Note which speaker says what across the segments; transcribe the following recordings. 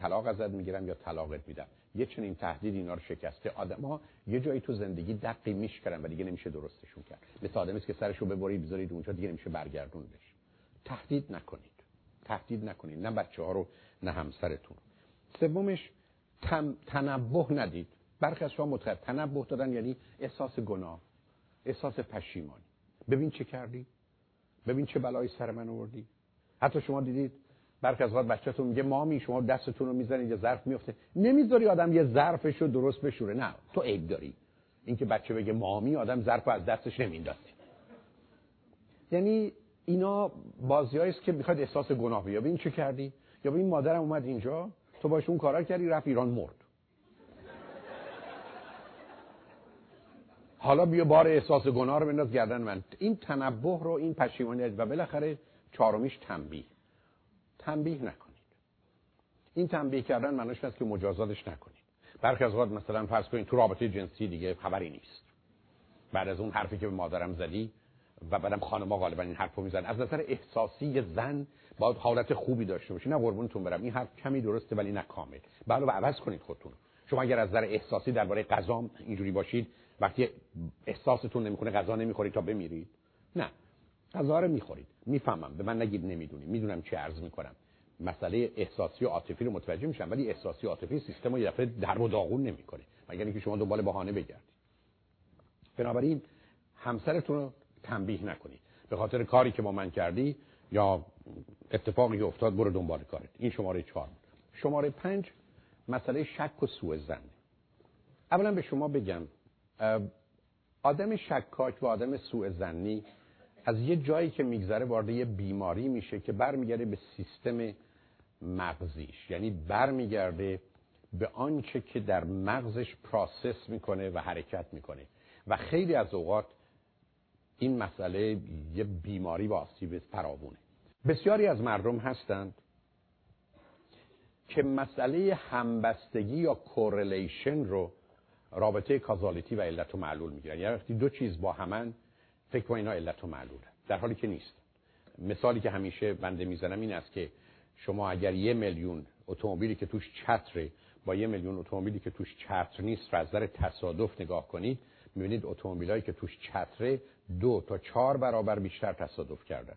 Speaker 1: طلاق ازت می‌گیرم یا طلاقت میدم. یه چنین تهدید اینا رو شکسته آدما یه جایی تو زندگی دقی میشکرن و دیگه نمیشه درستشون کرد. مثل آدمی که سرشو ببرید بذارید اونجا دیگه نمیشه برگردون بشه تهدید نکنید. تهدید نکنید. نه بچه ها رو نه همسرتون. سومش تم... تنبه ندید. برخی از شما متخیل تنبه دادن یعنی احساس گناه احساس پشیمانی. ببین چه کردی؟ ببین چه بلایی سر من آوردی؟ حتی شما دیدید برخی از وقت بچه‌تون میگه مامی شما دستتون رو می‌زنید یه ظرف میفته نمی‌ذاری آدم یه ظرفش رو درست بشوره نه. تو عیب داری. اینکه بچه بگه مامی آدم ظرف از دستش نمیندازه یعنی اینا بازیایی است که می‌خواد احساس گناه بیاد این چه کردی؟ یا این مادرم اومد اینجا تو باش اون کارا کردی رفت ایران مرد. حالا بیا بار احساس گناه رو بنداز گردن من. این تنبه رو این پشیمانی و بالاخره چهارمیش تنبیه. تنبیه نکنید. این تنبیه کردن معنیش هست که مجازاتش نکنید. برخی از وقت مثلا فرض کنید تو رابطه جنسی دیگه خبری نیست. بعد از اون حرفی که به مادرم زدی و بعدم خانم‌ها غالبا این حرفو می‌زنن. از نظر احساسی زن باید حالت خوبی داشته باشی نه قربونتون برم این حرف کمی درسته ولی نه کامل. بله، عوض کنید خودتون. شما اگر از نظر احساسی درباره غذا اینجوری باشید وقتی احساستون نمی‌کنه غذا نمی‌خورید تا بمیرید. نه. غذا رو می‌خورید. می‌فهمم. به من نگید نمی‌دونی. می‌دونم چی عرض می‌کنم. مسئله احساسی و عاطفی رو متوجه میشم ولی احساسی و عاطفی سیستم رو یه دفعه در و داغون نمی‌کنه. مگر اینکه شما دنبال بهانه بگردید. بنابراین همسرتون رو تنبیه نکنید. به خاطر کاری که با من کردی یا اتفاقی که افتاد برو دنبال کارت. این شماره چهار شماره پنج مسئله شک و سوء زن اولا به شما بگم آدم شکاک و آدم سوء زنی از یه جایی که میگذره وارد یه بیماری میشه که برمیگرده به سیستم مغزیش. یعنی برمیگرده به آنچه که در مغزش پراسس می‌کنه و حرکت می‌کنه. و خیلی از اوقات این مسئله یه بیماری و آسیب فراوونه. بسیاری از مردم هستند که مسئله همبستگی یا کورلیشن رو رابطه کازالیتی و علت و معلول می‌گیرن. یعنی وقتی دو چیز با همن فکر کنید اینا علت و معلوله. در حالی که نیست. مثالی که همیشه بنده می‌زنم این است که شما اگر یه میلیون اتومبیلی که توش چتره با یه میلیون اتومبیلی که توش چتر نیست را از نظر تصادف نگاه کنید می‌بینید اتومبیلایی که توش چتره دو تا چهار برابر بیشتر تصادف کردن.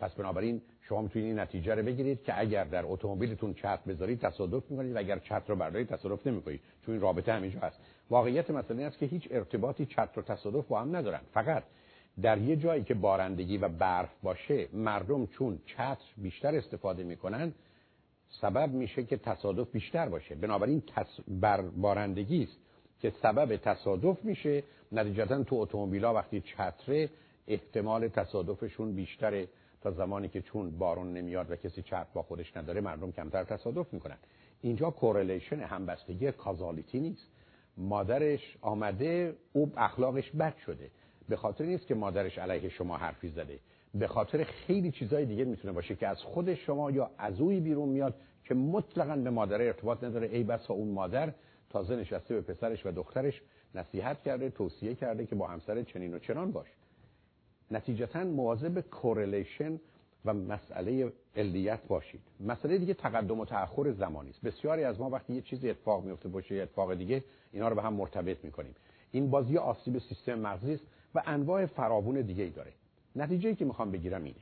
Speaker 1: پس بنابراین شما می‌تونید این نتیجه رو بگیرید که اگر در اتومبیلتون چتر بذارید تصادف می‌کنید و اگر چتر رو بردارید تصادف نمی‌کنید. چون این رابطه همینجا هست. واقعیت مسئله است که هیچ ارتباطی چتر و تصادف با هم ندارن. فقط در یه جایی که بارندگی و برف باشه مردم چون چتر بیشتر استفاده می‌کنن سبب میشه که تصادف بیشتر باشه. بنابراین تص... بر بارندگی است که سبب تصادف میشه. نتیجتا تو اتومبیلا وقتی چتره احتمال تصادفشون بیشتره. تا زمانی که چون بارون نمیاد و کسی چتر با خودش نداره مردم کمتر تصادف می‌کنن. اینجا کورلیشن همبستگی کازالیتی نیست. مادرش آمده او اخلاقش بد شده. به خاطر نیست که مادرش علیه شما حرفی زده. به خاطر خیلی چیزای دیگه می‌تونه باشه که از خود شما یا از اوی بیرون میاد که مطلقا به مادر ارتباط نداره. ای بسا اون مادر تازه نشسته به پسرش و دخترش نصیحت کرده توصیه کرده که با همسر چنین و چنان باش. نتیجتا مواظب کورلیشن و مسئله علیت باشید. مسئله دیگه تقدم و تأخر زمانی است. بسیاری از ما وقتی یه چیزی اتفاق میفته باشه یه اتفاق دیگه اینا رو به هم مرتبط می‌کنیم. این بازی آسیب سیستم مغزی است. و انواع فراوون دیگه ای داره. نتیجه که می‌خوام بگیرم اینه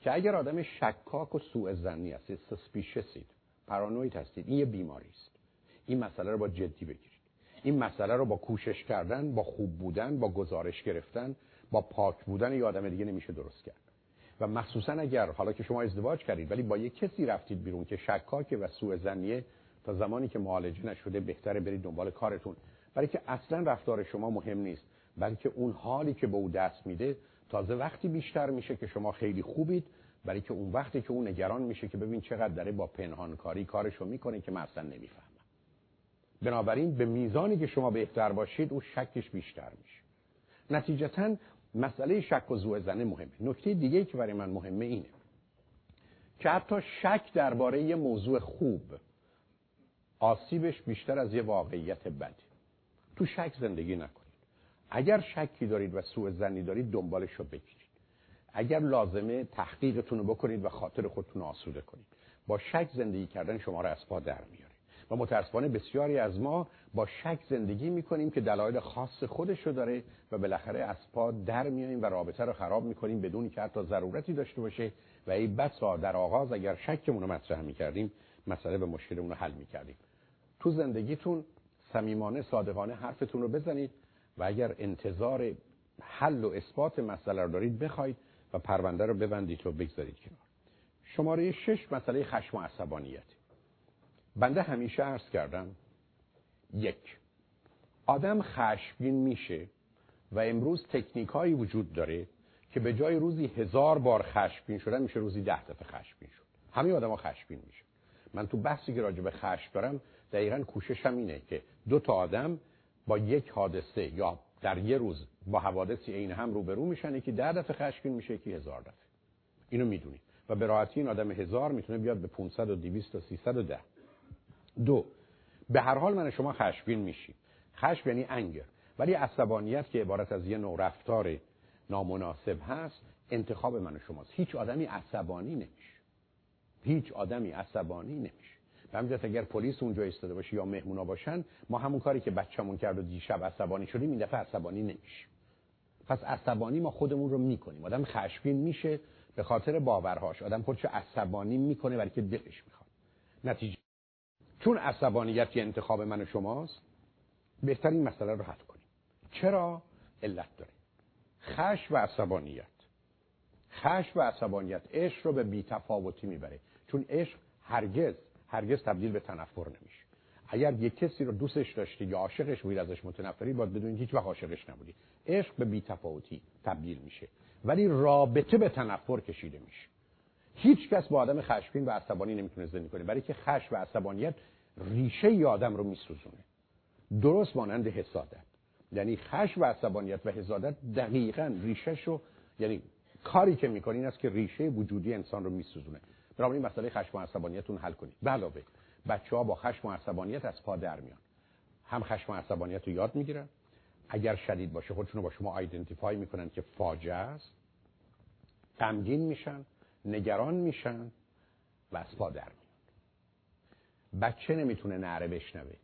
Speaker 1: که اگر آدم شکاک و سوء زنی هستید سسپیشسید پارانوید هستید این یه بیماری است. این مسئله رو با جدی بگیرید. این مسئله رو با کوشش کردن با خوب بودن با گزارش گرفتن با پاک بودن یه آدم دیگه نمیشه درست کرد. و مخصوصا اگر حالا که شما ازدواج کردید ولی با یه کسی رفتید بیرون که شکاکه و سوء زنیه تا زمانی که معالجه نشده بهتره برید دنبال کارتون. برای که اصلا رفتار شما مهم نیست. بلکه اون حالی که به او دست میده تازه وقتی بیشتر میشه که شما خیلی خوبید برای که اون وقتی که اون نگران میشه که ببین چقدر داره با پنهانکاری کارشو می‌کنه که من اصلا نمی‌فهمم. بنابراین به میزانی که شما بهتر باشید او شکش بیشتر میشه. نتیجتا مسئله شک و زوه زنه مهمه. نکته دیگه که برای من مهمه اینه که حتی شک درباره یه موضوع خوب آسیبش بیشتر از یه واقعیت بده تو شک زندگی نکنید اگر شکی دارید و سوء زنی دارید دنبالش رو بگیرید. اگر لازمه تحقیقتون رو بکنید و خاطر خودتون آسوده کنید. با شک زندگی کردن شما را از پا در میاره. و متاسفانه بسیاری از ما با شک زندگی می‌کنیم که دلایل خاص خودش رو داره و بالاخره از پا در میاییم و رابطه رو خراب می‌کنیم بدون که حتی ضرورتی داشته باشه. و ای بسا در آغاز اگر شکمون رو مطرح می‌کردیم مسئله به مشکلمون رو حل می‌کردیم. تو زندگیتون صمیمانه صادقانه حرفتون رو بزنید. و اگر انتظار حل و اثبات مسئله رو دارید بخواید و پرونده رو ببندید و بگذارید کنار. شماره شش مسئله خشم و عصبانیت. بنده همیشه عرض کردم یک آدم خشمگین میشه و امروز تکنیک هایی وجود داره که به جای روزی هزار بار خشمگین شدن میشه روزی ده دفعه خشمگین شد. همه آدم ها خشمگین میشه. من تو بحثی که راجع به خشم دارم دقیقا کوششم اینه که دو تا آدم با یک حادثه یا در یه روز با حوادثی عین هم روبرو میشن یکی ده دفعه خشمگین میشه یکی هزار دفعه. اینو می‌دونید و به راحتی این آدم هزار می‌تونه بیاد به 500 و 200 و 310 دو به هر حال من شما خشمگین میشید خشم یعنی انگر ولی عصبانیت که عبارت از یه نوع رفتار نامناسب هست انتخاب من و شماست. هیچ آدمی عصبانی نمیشه. هیچ آدمی عصبانی نمیشه. همین اگر پلیس اونجا ایستاده باشه یا مهمونا باشن ما همون کاری که بچه‌مون کرد و دیشب عصبانی شدیم این دفعه عصبانی نمیشه پس عصبانی ما خودمون رو می‌کنیم. آدم خشمگین میشه به خاطر باورهاش. آدم خودش عصبانی می‌کنه برای که دلش می‌خواد. نتیجه. چون عصبانیت یه انتخاب من و شماست بهترین مسئله رو حل کنیم. چرا؟ علت داره. خش و عصبانیت. خش و عصبانیت عشق رو به بیتفاوتی می‌بره. چون عشق هرگز هرگز تبدیل به تنفر نمیشه. اگر یک کسی رو دوستش داشتی یا عاشقش بودی ازش متنفری باید بدونید هیچ وقت عاشقش نبودی. عشق به بیتفاوتی تبدیل میشه. ولی رابطه به تنفر کشیده میشه. هیچ کس با آدم خشمگین و عصبانی نمی‌تونه زندگی کنه. برای که خشم و عصبانیت ریشه ی آدم رو میسوزونه. درست مانند حسادت. یعنی خشم و عصبانیت و حسادت دقیقا ریشهش رو یعنی کاری که می‌کنه این است که ریشه وجودی انسان رو میسوزونه. این مسئله خشم و عصبانیتتون حل کنید. علاوه بچه ها با خشم و عصبانیت از پا در میان. هم خشم و عصبانیت رو یاد می‌گیرن. اگر شدید باشه خودشون رو با شما آیدنتیفای می‌کنن که فاجعه است. غمگین میشن نگران میشن و از پا در میان. بچه نمی‌تونه نعره بشنوه.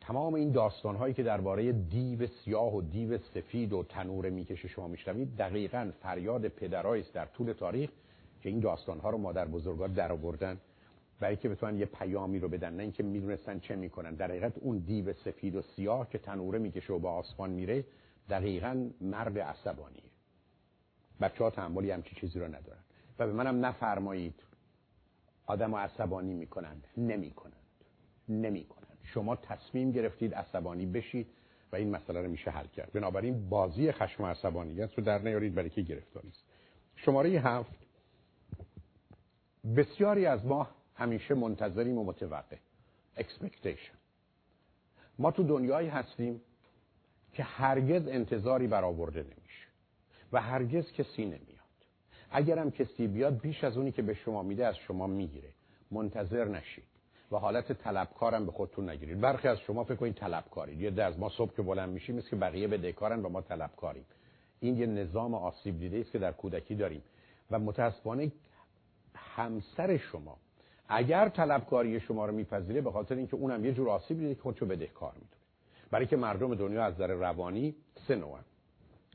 Speaker 1: تمام این داستان هایی که درباره دیو سیاه و دیو سفید و تنور می‌کشه شما میشنوید دقیقا فریاد پدرایی در طول تاریخ که این داستان ها رو مادر بزرگا در آوردن برای که بتونن یه پیامی رو بدن نه اینکه می‌دونستن چه می‌کنن. در حقیقت اون دیو سفید و سیاه که تنوره می‌کشه و با آسمان میره دقیقا مرد عصبانیه بچه ها تحملی همچی چیزی رو ندارن. و به منم نفرمایید آدم عصبانی می‌کنند نمی‌کنند. نمی‌کنند. شما تصمیم گرفتید عصبانی بشید و این مسئله رو میشه حل کرد. بنابراین بازی خشم و عصبانیت رو در نیارید برای که گرفتاری شماره هفت. بسیاری از ما همیشه منتظریم و متوقع. Expectation. ما تو دنیایی هستیم که هرگز انتظاری برآورده نمیشه و هرگز کسی نمیاد. اگرم کسی بیاد بیش از اونی که به شما میده از شما می‌گیره. منتظر نشید و حالت طلبکارم به خودتون نگیرید. برخی از شما فکر کنید طلبکارید. یه از ما صبح که بلند میشیم مثل که بقیه بدهکارن و ما طلبکاریم. این یه نظام آسیب دیده است که در کودکی داریم. و متاسفانه همسر شما. اگر طلبکاری شما رو میپذیره به خاطر اینکه اونم یه جور آسیب دیده که خودشو بدهکار می‌دونه. برای که مردم دنیا از نظر روانی سه نوعن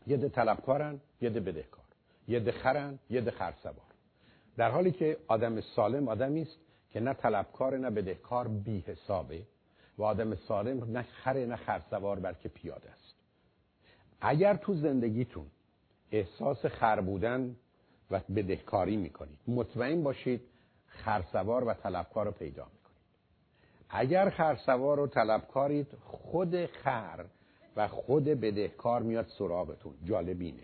Speaker 1: یه ده طلبکارن یه ده بدهکار یه ده خرن یه ده خرسوار. در حالی که آدم سالم آدمی است که نه طلبکار نه بدهکار بی حسابه و آدم سالم نه خره نه خرسوار بلکه پیاده است. اگر تو زندگیتون احساس خر بودن و بدهکاری می‌کنید. مطمئن باشید خرسوار و طلبکار رو پیدا می‌کنید. اگر خرسوار و طلبکارید خود خر و خود بدهکار میاد سراغتون. جالبینه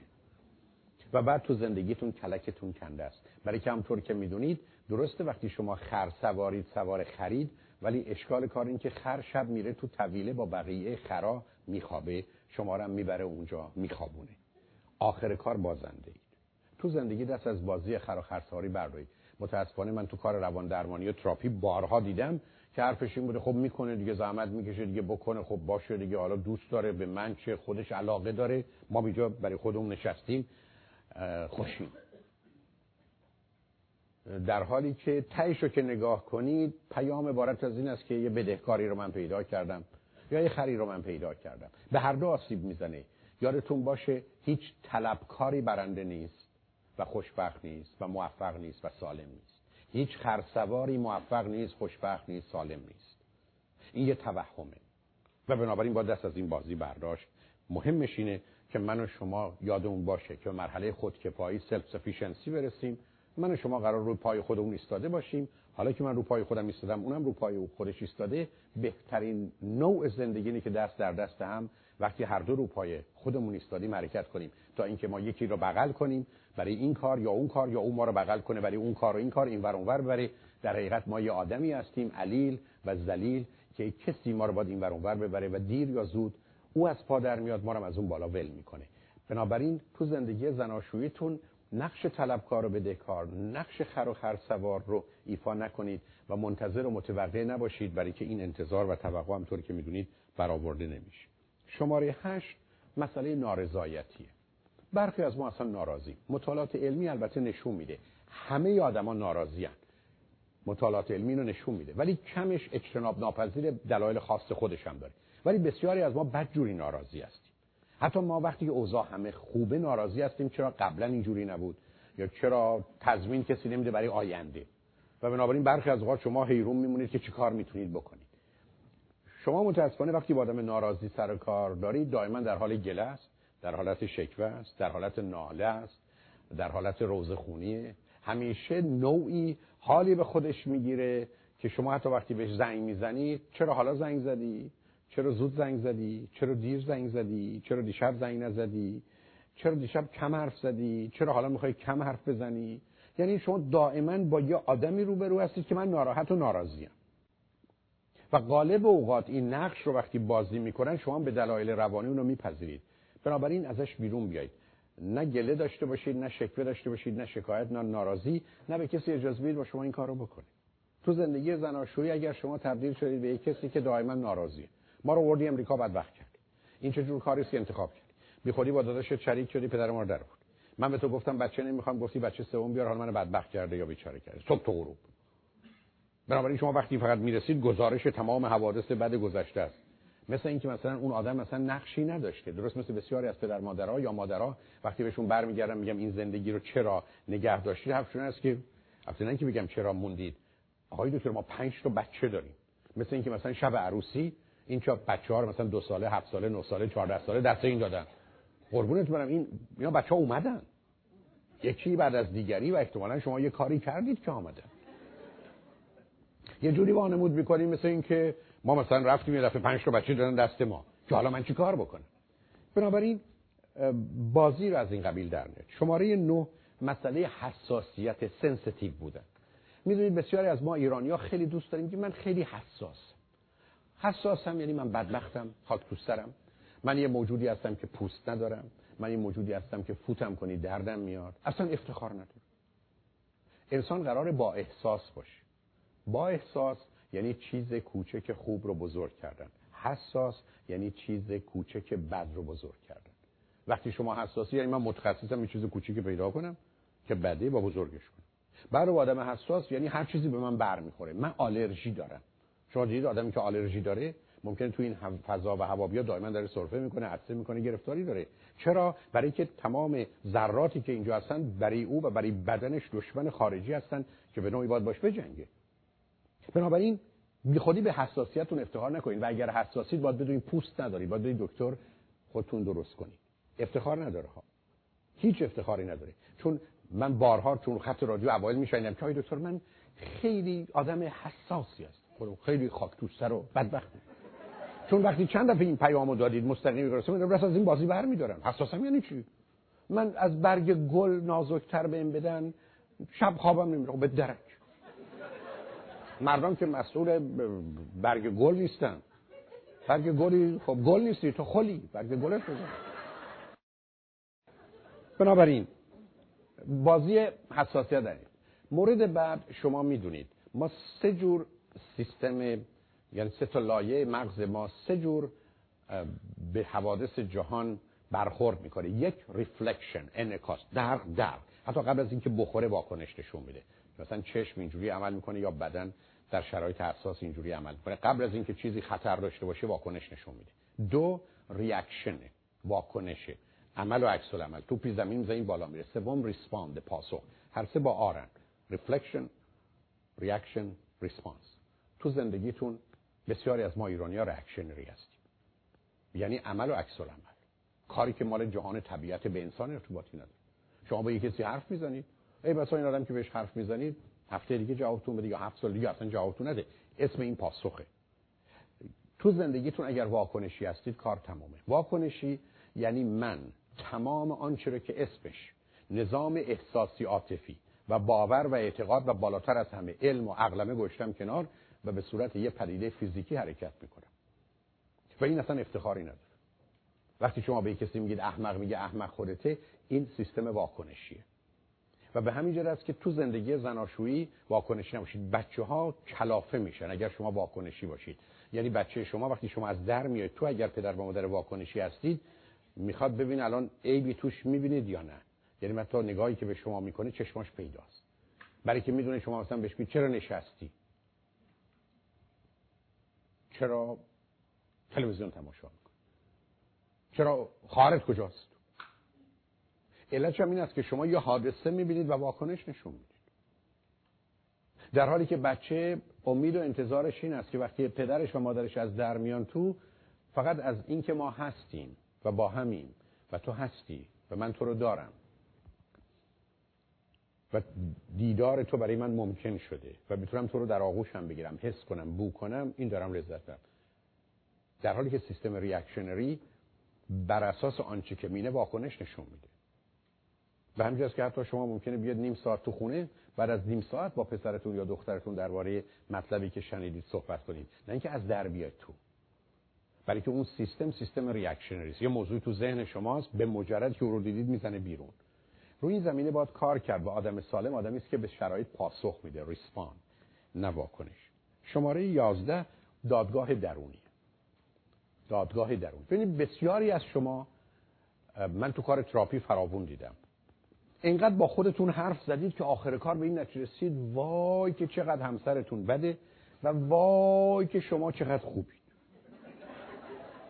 Speaker 1: و بعد تو زندگیتون کلکتون کنده است. برای که همطور که می‌دونید درسته وقتی شما خر سوارید سوار خرید ولی اشکال کار این که خر شب میره تو طویله با بقیه خرا میخوابه. شما رو می‌بره اونجا میخوابونه. آخر کار بازنده تو زندگی دست از بازی خر و خرساری بردارید متاسفانه من تو کار روان درمانی و تراپی بارها دیدم که حرفش این بوده خب می‌کنه دیگه زحمت می‌کشه دیگه بکنه خب باشه دیگه حالا دوست داره به من چه خودش علاقه داره. ما اینجا برای خودمون نشستیم. خوشیم در حالی که تهش رو که نگاه کنید پیام عبارت از این است که یه بدهکاری رو من پیدا کردم یا یه خری رو من پیدا کردم. به هر دو آسیب می‌زنه. یادتون باشه هیچ طلبکاری برنده نیست. و خوشبخت نیست و موفق نیست و سالم نیست. هیچ خرسواری موفق نیست خوشبخت نیست سالم نیست. این یه توهمه. و بنابراین باید دست از این بازی برداشت. مهمش اینه که من و شما یادمون باشه که مرحله خودکفایی self-sufficiency برسیم. من و شما قرار روی پای خودمون ایستاده باشیم. حالا که من رو پای خودم ایستادم اونم رو پای او خودش ایستاده. بهترین نوع زندگی که دست در دست هم وقتی هر دو رو پای خودمون ایستادیم حرکت کنیم. تا اینکه ما یکی رو بغل کنیم. برای این کار یا اون کار یا اون ما رو بغل کنه برای اون کار و این کار این ور اونور ببره. در حقیقت ما یه آدمی هستیم علیل و ذلیل که کسی ما رو باید این ور اونور ببره و دیر یا زود او از پا در میاد ما رو از اون بالا ول می‌کنه. بنابراین تو زندگی زناشوییتون نقش طلبکار و بدهکار نقش خر و خر سوار رو ایفا نکنید و منتظر و متوقع نباشید برای که این انتظار و توقع همطور که می‌دونید برآورده نمیشه. شماره هشت مسئله نارضایتیه. برخی از ما اصلا ناراضی. مطالعات علمی البته نشون میده. همه آدما ناراضیان مطالعات علمی رو نشون میده. ولی کمش اجتناب ناپذیر دلایل خاص خودش هم داره. ولی بسیاری از ما بدجوری ناراضی هستیم. حتی ما وقتی که اوضاع همه خوبه ناراضی هستیم چرا قبلا اینجوری نبود؟ یا چرا تضمین کسی نمیده برای آینده؟ و بنابراین برخی از اوقات شما حیرون میمونید که چی کار می‌تونید بکنید. شما متاسفانه وقتی با آدم ناراضی سر کار دارید دائما در حال گله است. در حالت شکوه است در حالت ناله است در حالت روزخونیه همیشه نوعی حالی به خودش می‌گیره که شما حتی وقتی بهش زنگ می‌زنید چرا حالا زنگ زدی؟ چرا زود زنگ زدی؟ چرا دیر زنگ زدی؟ چرا دیشب زنگ نزدی؟ چرا دیشب کم حرف زدی؟ چرا حالا می‌خوای کم حرف بزنی؟ یعنی شما دائما با یه آدمی روبرو هستید که من ناراحت و ناراضیم. و غالب اوقات این نقش رو وقتی بازی می‌کنن شما به دلایل روانی اون رو میپذیرید. بنابراین ازش بیرون بیایید. نه گله داشته باشید نه شکوه داشته باشید نه شکایت نه ناراضی نه به کسی اجازه بدید با شما این کارو بکنید تو زندگی زناشویی اگر شما تبدیل شدید به یک کسی که دائما ناراضیه. ما رو وردی امریکا بدبخت کرد. این چه جور کاری که انتخاب کرد؟ بی خودی با داداشت شریک شدی پدر ما رو در بود من به تو گفتم بچه نمی‌خوام گفتی بچه سوم بیار حالا منو بدبخت کرده یا بیچاره کرده. صبح تو غروب. بنابراین شما وقتی فقط می‌رسید گزارش تمام حوادث بد گذشته است. مثل اینکه مثلا اون آدم مثلا نقشی نداشته. درست مثل بسیاری از پدر مادرها یا مادرها وقتی بهشون برمیگردم میگم این زندگی رو چرا نگه داشتید؟ حرفشون است که اصلا اینکه میگم چرا موندید. آقای دکتر ما پنج تا بچه داریم. مثل اینکه مثلا شب عروسی این چه بچه ها رو مثلا دو ساله هفت ساله نه ساله چهارده ساله دست این دادن. قربونت برم این اینا بچه ها اومدن. یکی بعد از دیگری و احتمالا شما یه کاری کردید که آمدن یه جوری وانمود می‌کنیم مثل اینکه ما مثلا رفتیم یه دفعه پنج تا بچه دادن دست ما. که حالا من چی کار بکنم؟ بنابراین بازی رو از این قبیل در میاد. شماره نه مسئله حساسیت sensitive بودن می‌دونید بسیاری از ما ایرانی ها خیلی دوست داریم که من خیلی حساس. حساسم یعنی من بدبختم خاک تو سرم. من یه موجودی هستم که پوست ندارم. من یه موجودی هستم که فوتم کنی دردم میاد. اصلا افتخار ندارم. انسان قرار با احساس باشه. با احساس یعنی چیز کوچک خوب رو بزرگ کردن. حساس یعنی چیز کوچک بد رو بزرگ کردن. وقتی شما حساسی یعنی من متخصصم یه چیز کوچیکی پیدا کنم که بده با بزرگش کنم. برای آدم حساس یعنی هر چیزی به من برمیخوره. من آلرژی دارم. شما دیدید آدمی که آلرژی داره ممکنه تو این فضا و هوا بیا دائما داره سرفه می‌کنه عطسه می‌کنه گرفتاری داره. چرا؟ برای که تمام ذراتی که اینجا هستن برای او و برای بدنش دشمن خارجی هستن که به نوعی باید باش بجنگه. بنابراین بی خودی به حساسیتتون افتخار نکنید و اگر حساسیت باید بدونید پوست ندارید باید برید دکتر خودتون درست کنید. افتخار نداره ها. هیچ افتخاری نداره. چون من بارها تو خط رادیو اوایل میشنیدم که دکتر من خیلی آدم حساسی هستم. خب، خیلی خاک تو سر و بدبخت. چون وقتی چند دفعه این پیامو دادید مستقیم برسه من از این بازی برمیدارم. حساسم یعنی چی؟ من از برگ گل نازکتر بهم بدن شب خوابم نمیره. خب، به درک مردم که مسئول برگ گل نیستن. برگ گلی خب گل نیستی تو خلی. برگ گلش بزن بنابراین بازی حساسیت داریم. مورد بعد شما می‌دونید. ما سه جور سیستم یعنی سه تا لایه مغز ما سه جور به حوادث جهان برخورد می‌کنه. یک reflection انعکاس در در حتی قبل از اینکه بخوره واکنش نشون میده. مثلا چشم اینجوری عمل می‌کنه یا بدن در شرایط حساس اینجوری عمل می‌کنه. قبل از اینکه چیزی خطر داشته باشه واکنش نشون میده. دو reaction واکنشه عمل و عکس العمل. توپی زمین می‌زنین بالا میره. سوم respond پاسخ. هر سه با R ان reflection reaction response. تو زندگیتون بسیاری از ما ایرانی ها reactionary هستیم. یعنی عمل و عکس العمل. کاری که مال جهان طبیعت به انسان ارتباطی نداره. شما با یکی کسی حرف می‌زنید. ای بسا این آدم که بهش حرف می‌زنید هفته دیگه جوابتون بده یا هفت سال دیگه اصلا جوابتون نده. اسم این پاسخه. تو زندگیتون اگر واکنشی هستید کار تمامه. واکنشی یعنی من تمام آنچه رو که اسمش نظام احساسی عاطفی و باور و اعتقاد و بالاتر از همه علم و عقلمه گشتم کنار و به صورت یه پدیده فیزیکی حرکت می‌کنم. و این اصلا افتخاری نداره. وقتی شما به کسی میگید احمق میگه احمق خودته این سیستم واکنشیه. و به همین جهت است که تو زندگی زناشویی واکنشی نباشید. بچه ها کلافه میشن اگر شما واکنشی باشید. یعنی بچه شما وقتی شما از در میاد تو اگر پدر و مادر واکنشی هستید می‌خواد ببین الان عیبی توش می‌بینید یا نه. یعنی تا نگاهی که به شما می‌کنه چشماش پیداست. برای که می‌دونه شما مثلا بهش چرا نشستی؟ چرا تلویزیون تماشا می‌کنی؟ چرا خواهرت کجاست؟ علتش هم این است که شما یه حادثه می‌بینید و واکنش نشون می‌دید. در حالی که بچه امید و انتظارش این است که وقتی پدرش و مادرش از در میان تو فقط از اینکه ما هستیم و با همیم و تو هستی و من تو رو دارم. و دیدار تو برای من ممکن شده و بتونم تو رو در آغوشم بگیرم حس کنم بو کنم این دارم لذت دارم در حالی که سیستم reactionary بر اساس آنچه که می‌بینه واکنش نشون میده. به همین جهت است که حتی شما ممکنه بیاد نیم ساعت تو خونه بعد از نیم ساعت با پسرتون یا دخترتون درباره مطلبی که شنیدید صحبت کنید. نه اینکه از در بیاد تو. برای که اون سیستم سیستم reactionary یه موضوعی تو ذهن شماست به مجرد که او رو دیدید می‌زنه بیرون. روی این زمینه باید کار کرد با آدم سالم آدمی است که به شرایط پاسخ میده respond نه واکنش. شماره 11 دادگاه درونی. دادگاه درونی. ببینید بسیاری از شما من تو کار تراپی فراوون دیدم. اینقدر با خودتون حرف زدید که آخر کار به این نتیجه رسید وای که چقدر همسرتون بده و وای که شما چقدر خوبید.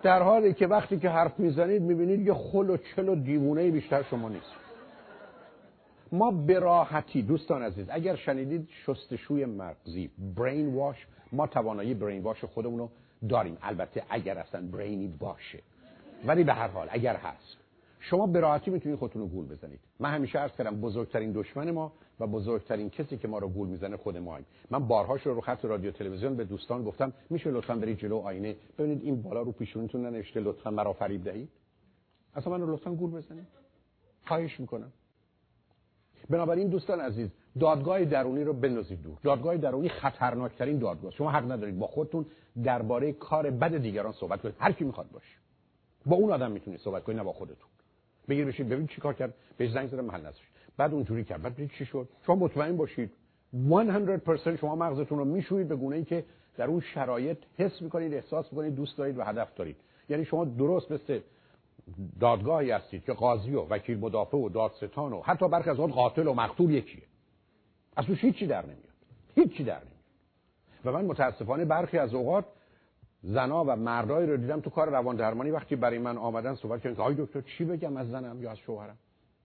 Speaker 1: در حالی که وقتی که حرف می‌زنید می‌بینید یه خل و چل و دیوونه بیشتر شما نیست. ما براحتی دوستان عزیز اگر شنیدید شستشوی مغزی برین واش ما توانایی برین واش خودمون رو داریم. البته اگر اصلا برینی باشه. ولی به هر حال اگر هست. شما به راحتی می‌تونید خودتون رو گول بزنید. من همیشه عرض کردم بزرگترین دشمن ما و بزرگترین کسی که ما رو گول می‌زنه خود ماییم من بارهاش رو رو خط رادیو تلویزیون به دوستان گفتم میشه لطفا برید جلو آینه ببینید این بالا رو پیشونیتون ننوشته لطفا مرا فریب دهید. اصلا من رو لطفا گول بزنید. خواهش می‌کنم. بنابراین دوستان عزیز دادگاه درونی رو بندازید دور. دادگاه درونی خطرناکترین دادگاه. شما حق ندارید با خودتون درباره کار بد دیگران صحبت کنید. هر کی می‌خواد باشه. با اون آدم می‌تونید صحبت کنید نه با خودتون. بگیر بشید ببین چیکار کرد. بهش زنگ زدم محل نذاشت بعد اونجوری کرد. بعد چی شد. شما مطمئن باشید. 100% شما مغزتون رو میشویید به گونه ای که در اون شرایط حس می‌کنید احساس می‌کنید دوست دارید و هدف دارید. یعنی شما درست مثل دادگاهی هستید که قاضی و وکیل مدافع و دادستان و حتی برخی از قاتل و مقتول یکیه. از توش هیچی در نمیاد. هیچی در نمیاد. و من متاسفانه برخی از اوقات زنا و مردایی رو دیدم تو کار روان درمانی وقتی برای من آمدن صحبت کردن که آی دکتر چی بگم از زنم یا از شوهرم؟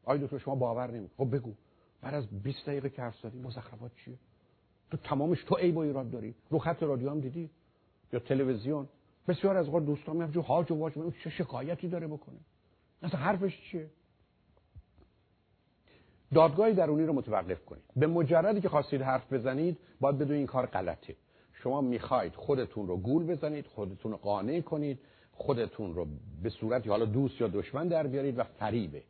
Speaker 1: آی دکتر شما باور نمی خب بگو. بعد از 20 دقیقه که حرف زدی مزخرفات چیه؟ تو تمامش تو عیب و ایراد داری. رو خط رادیو هم دیدی؟ یا تلویزیون؟ بسیار از اوقات دوستان میگن جو حاج و واج چه شکایتی داره بکنه؟ اصلا حرفش چیه؟ دادگاه درونی رو متوقف کنید. به مجردی که خواستید حرف بزنید باید بدون این کار غلطه. شما می‌خواید خودتون رو گول بزنید خودتون رو قانع کنید خودتون رو به صورتی حالا دوست یا دشمن در بیارید و فریبه.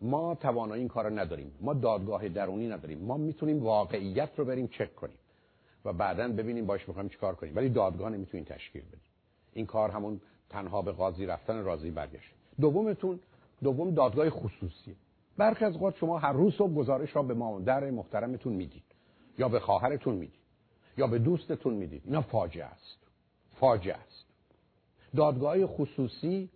Speaker 1: ما توانایی این کار نداریم. ما دادگاه درونی نداریم. ما می‌تونیم واقعیت رو بریم چک کنیم و بعدا ببینیم باش می‌خوایم چیکار کنیم. ولی دادگاه نمی‌تونیم تشکیل بدیم. این کار همون تنها به قاضی رفتن راضی برگشت. دومتون دوم دادگاه خصوصی. برخی از اوقات شما هر روز صبح گزارش را به مادر محترمتون می‌دید یا به خواهرتون می‌دید. یا به دوستتون می‌دید. اینا فاجعه است. فاجعه است. دادگاه خصوصی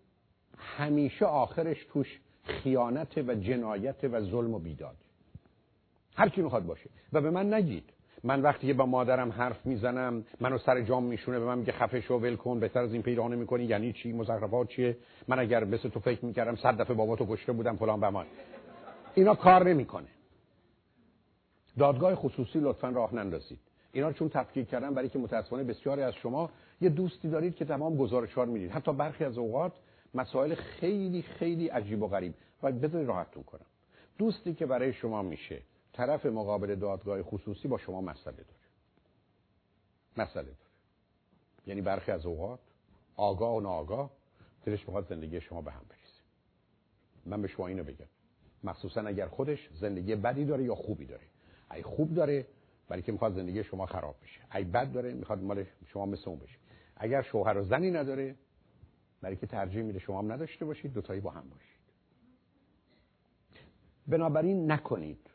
Speaker 1: همیشه آخرش توش خیانت و جنایت و ظلم و بیداد. هر کی می‌خواد باشه. و به من نگید. من وقتی که با مادرم حرف می‌زنم منو سر جام میشونه به من میگه خفه شو ول کن بهتر از این پیدا می‌کنی. یعنی چی؟ مزخرفات چیه؟ من اگر مثل تو فکر می‌کردم صد دفعه بابا تو کشته بودم فلان بمان اینا کار نمی‌کنه. دادگاه خصوصی لطفا راه نندازید. اینا چون تفکیک کردن برای که متاسفانه بسیاری از شما یه دوستی دارید که تمام گزارشار می‌دید. حتی برخی از اوقات مسائل خیلی خیلی عجیب و غریب. و بذارید راحتتون کنم. دوستی که برای شما میشه طرف مقابل دادگاه خصوصی با شما مسئله داره. مسئله داره. یعنی برخی از اوقات آگاه و ناآگاه دلش می‌خواد زندگی شما به هم بریزه. من به شما اینو بگم. مخصوصا اگر خودش زندگی بدی داره یا خوبی داره. ای خوب داره برای که می‌خواد زندگی شما خراب بشه. ای بد داره می‌خواد مال شما مثل اون بشه. اگر شوهر و زنی نداره برای که ترجیح میده شما هم نداشته باشید دوتایی با هم باشید. بنابراین نکنید.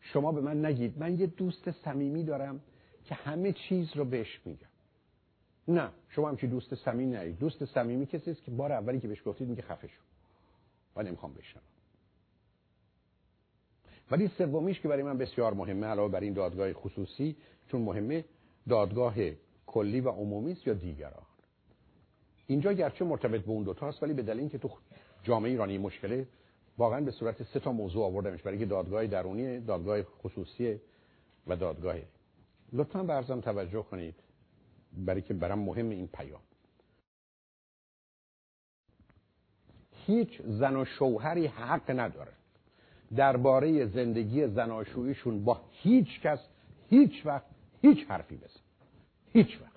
Speaker 1: شما به من نگید. من یه دوست صمیمی دارم که همه چیز رو بهش میگم. نه شما همچی دوست صمیمی نرید. دوست صمیمی کسی است که بار اولی که بهش گفتید میگه خفه شو. و نمی‌خوام بشنوم. ولی سومیش که برای من بسیار مهمه علاوه بر این دادگاه خصوصی چون مهمه دادگاه کلی و عمومی است یا دیگران؟ اینجا گرچه مرتبط به اون دوتاست ولی به دلیل اینکه تو جامعه ایرانی مشکله واقعا به صورت سه تا موضوع آوردمش برای اینکه دادگاه درونی دادگاه خصوصی و دادگاه. لطفا برزم توجه کنید برای که برام مهم این پیام. هیچ زن و شوهری حق نداره. درباره زندگی زناشوییشون با هیچ کس هیچ وقت هیچ حرفی بزن. هیچ وقت.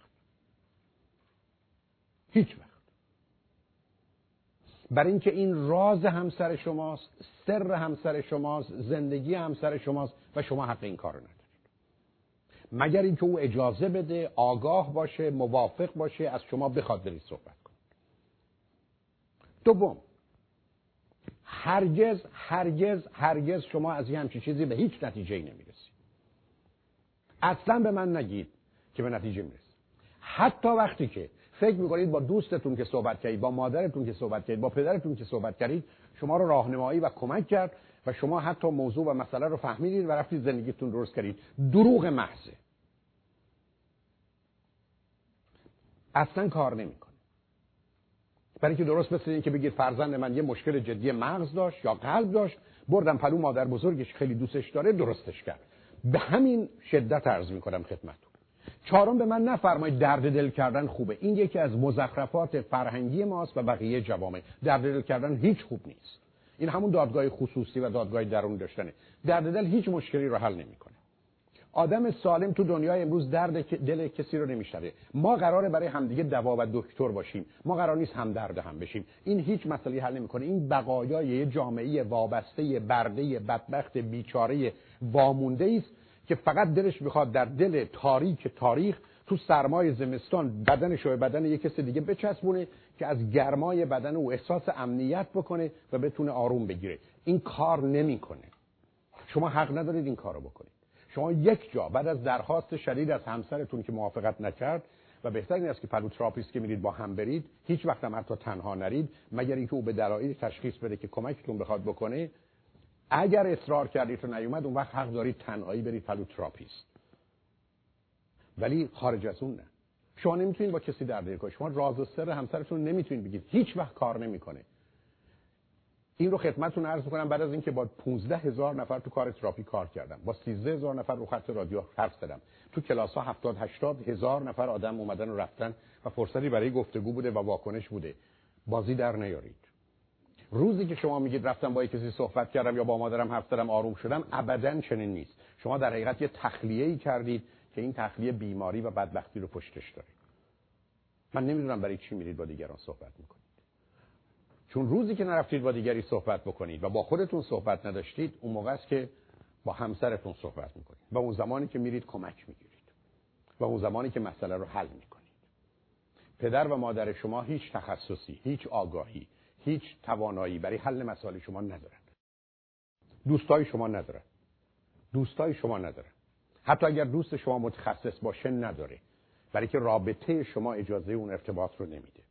Speaker 1: هیچ وقت. برای اینکه این راز همسر شماست سر همسر شماست زندگی همسر شماست و شما حق این کار ندارید. مگر اینکه او اجازه بده آگاه باشه موافق باشه از شما بخواد برید صحبت کن دوم هرگز هرگز هرگز شما از یه همچین چیزی به هیچ نتیجه ای نمی‌رسید. اصلا به من نگید که به نتیجه می‌رسید. حتی وقتی که فکر می‌کنید با دوستتون که صحبت کردید با مادرتون که صحبت کردید با پدرتون که صحبت کردید شما رو راهنمایی و کمک کرد و شما حتی موضوع و مسئله رو فهمیدید و رفتید زندگیتون درست کردید. دروغ محضه. اصلا کار نمی‌کنه برای اینکه درست مثل این که بگید فرزند من یه مشکل جدی مغز داشت یا قلب داشت بردم پلو مادر بزرگش خیلی دوستش داره درستش کرد. به همین شدت عرض می‌کنم خدمتتون. چهارم به من نفرمایید درد دل کردن خوبه. این یکی از مزخرفات فرهنگی ماست و بقیه جوامع. درد دل کردن هیچ خوب نیست. این همون دادگاه خصوصی و دادگاه درون داشتنه. درد دل هیچ مشکلی رو حل نمی‌کنه. آدم سالم تو دنیای امروز درد دل کسی رو نمیشنوه. ما قراره برای همدیگه دوا و دکتر باشیم. ما قرار نیست هم درد هم بشیم. این هیچ مسئله حل نمی‌کنه. این بقایای یه جامعه وابسته برده بدبخت بیچاره وامونده است که فقط دلش می‌خواد در دل تاریک تاریخ تو سرمای زمستان بدنش رو بدن یک کس دیگه بچسبونه که از گرمای بدن او احساس امنیت بکنه و بتونه آروم بگیره. این کار نمی‌کنه. شما حق ندارید این کارو بکنید. شما یک جا بعد از درخواست شدید از همسرتون که موافقت نکرد و بهتر این است که پهلو therapist که میرید با هم برید هیچ وقت هم حتی تنها نرید مگر اینکه او به دلایل تشخیص بده که کمکتون بخواد بکنه اگر اصرار کردید و نیومد اون وقت حق دارید تنهایی برید پهلو therapist ولی خارج از اون نه. شما نمی‌تونید با کسی در کنید شما راز سر همسرتون نمی‌تونید بگید. هیچ وقت کار نمی‌کنه. این رو خدمتتون عرض می‌کنم بعد از اینکه با 15 هزار نفر تو کار تراپی کار کردم با 13 هزار نفر رو خط رادیو حرف زدم. تو کلاس ها 70 80 هزار نفر آدم اومدن و رفتن و فرصتی برای گفتگو بوده و واکنش بوده. بازی در نیارید. روزی که شما میگید رفتم با کسی صحبت کردم یا با مادرم حرف زدم آروم شدم ابدا چنین نیست. شما در حقیقت یه تخلیه ای کردید که این تخلیه بیماری و بدبختی رو پشتش داره. من نمی‌دونم برای چی میرید با دیگران صحبت می‌کنید. چون روزی که نرفتید با دیگری صحبت بکنید و با خودتون صحبت نداشتید اون موقع است که با همسرتون صحبت می‌کنید و اون زمانی که میرید کمک می‌گیرید و اون زمانی که مسئله رو حل می‌کنید. پدر و مادر شما هیچ تخصصی هیچ آگاهی هیچ توانایی برای حل مسائل شما ندارند دوستای شما ندارن. دوستای شما ندارن. حتی اگر دوست شما متخصص باشه نداره. برای که رابطه شما اجازه اون ارتباط رو نمیده.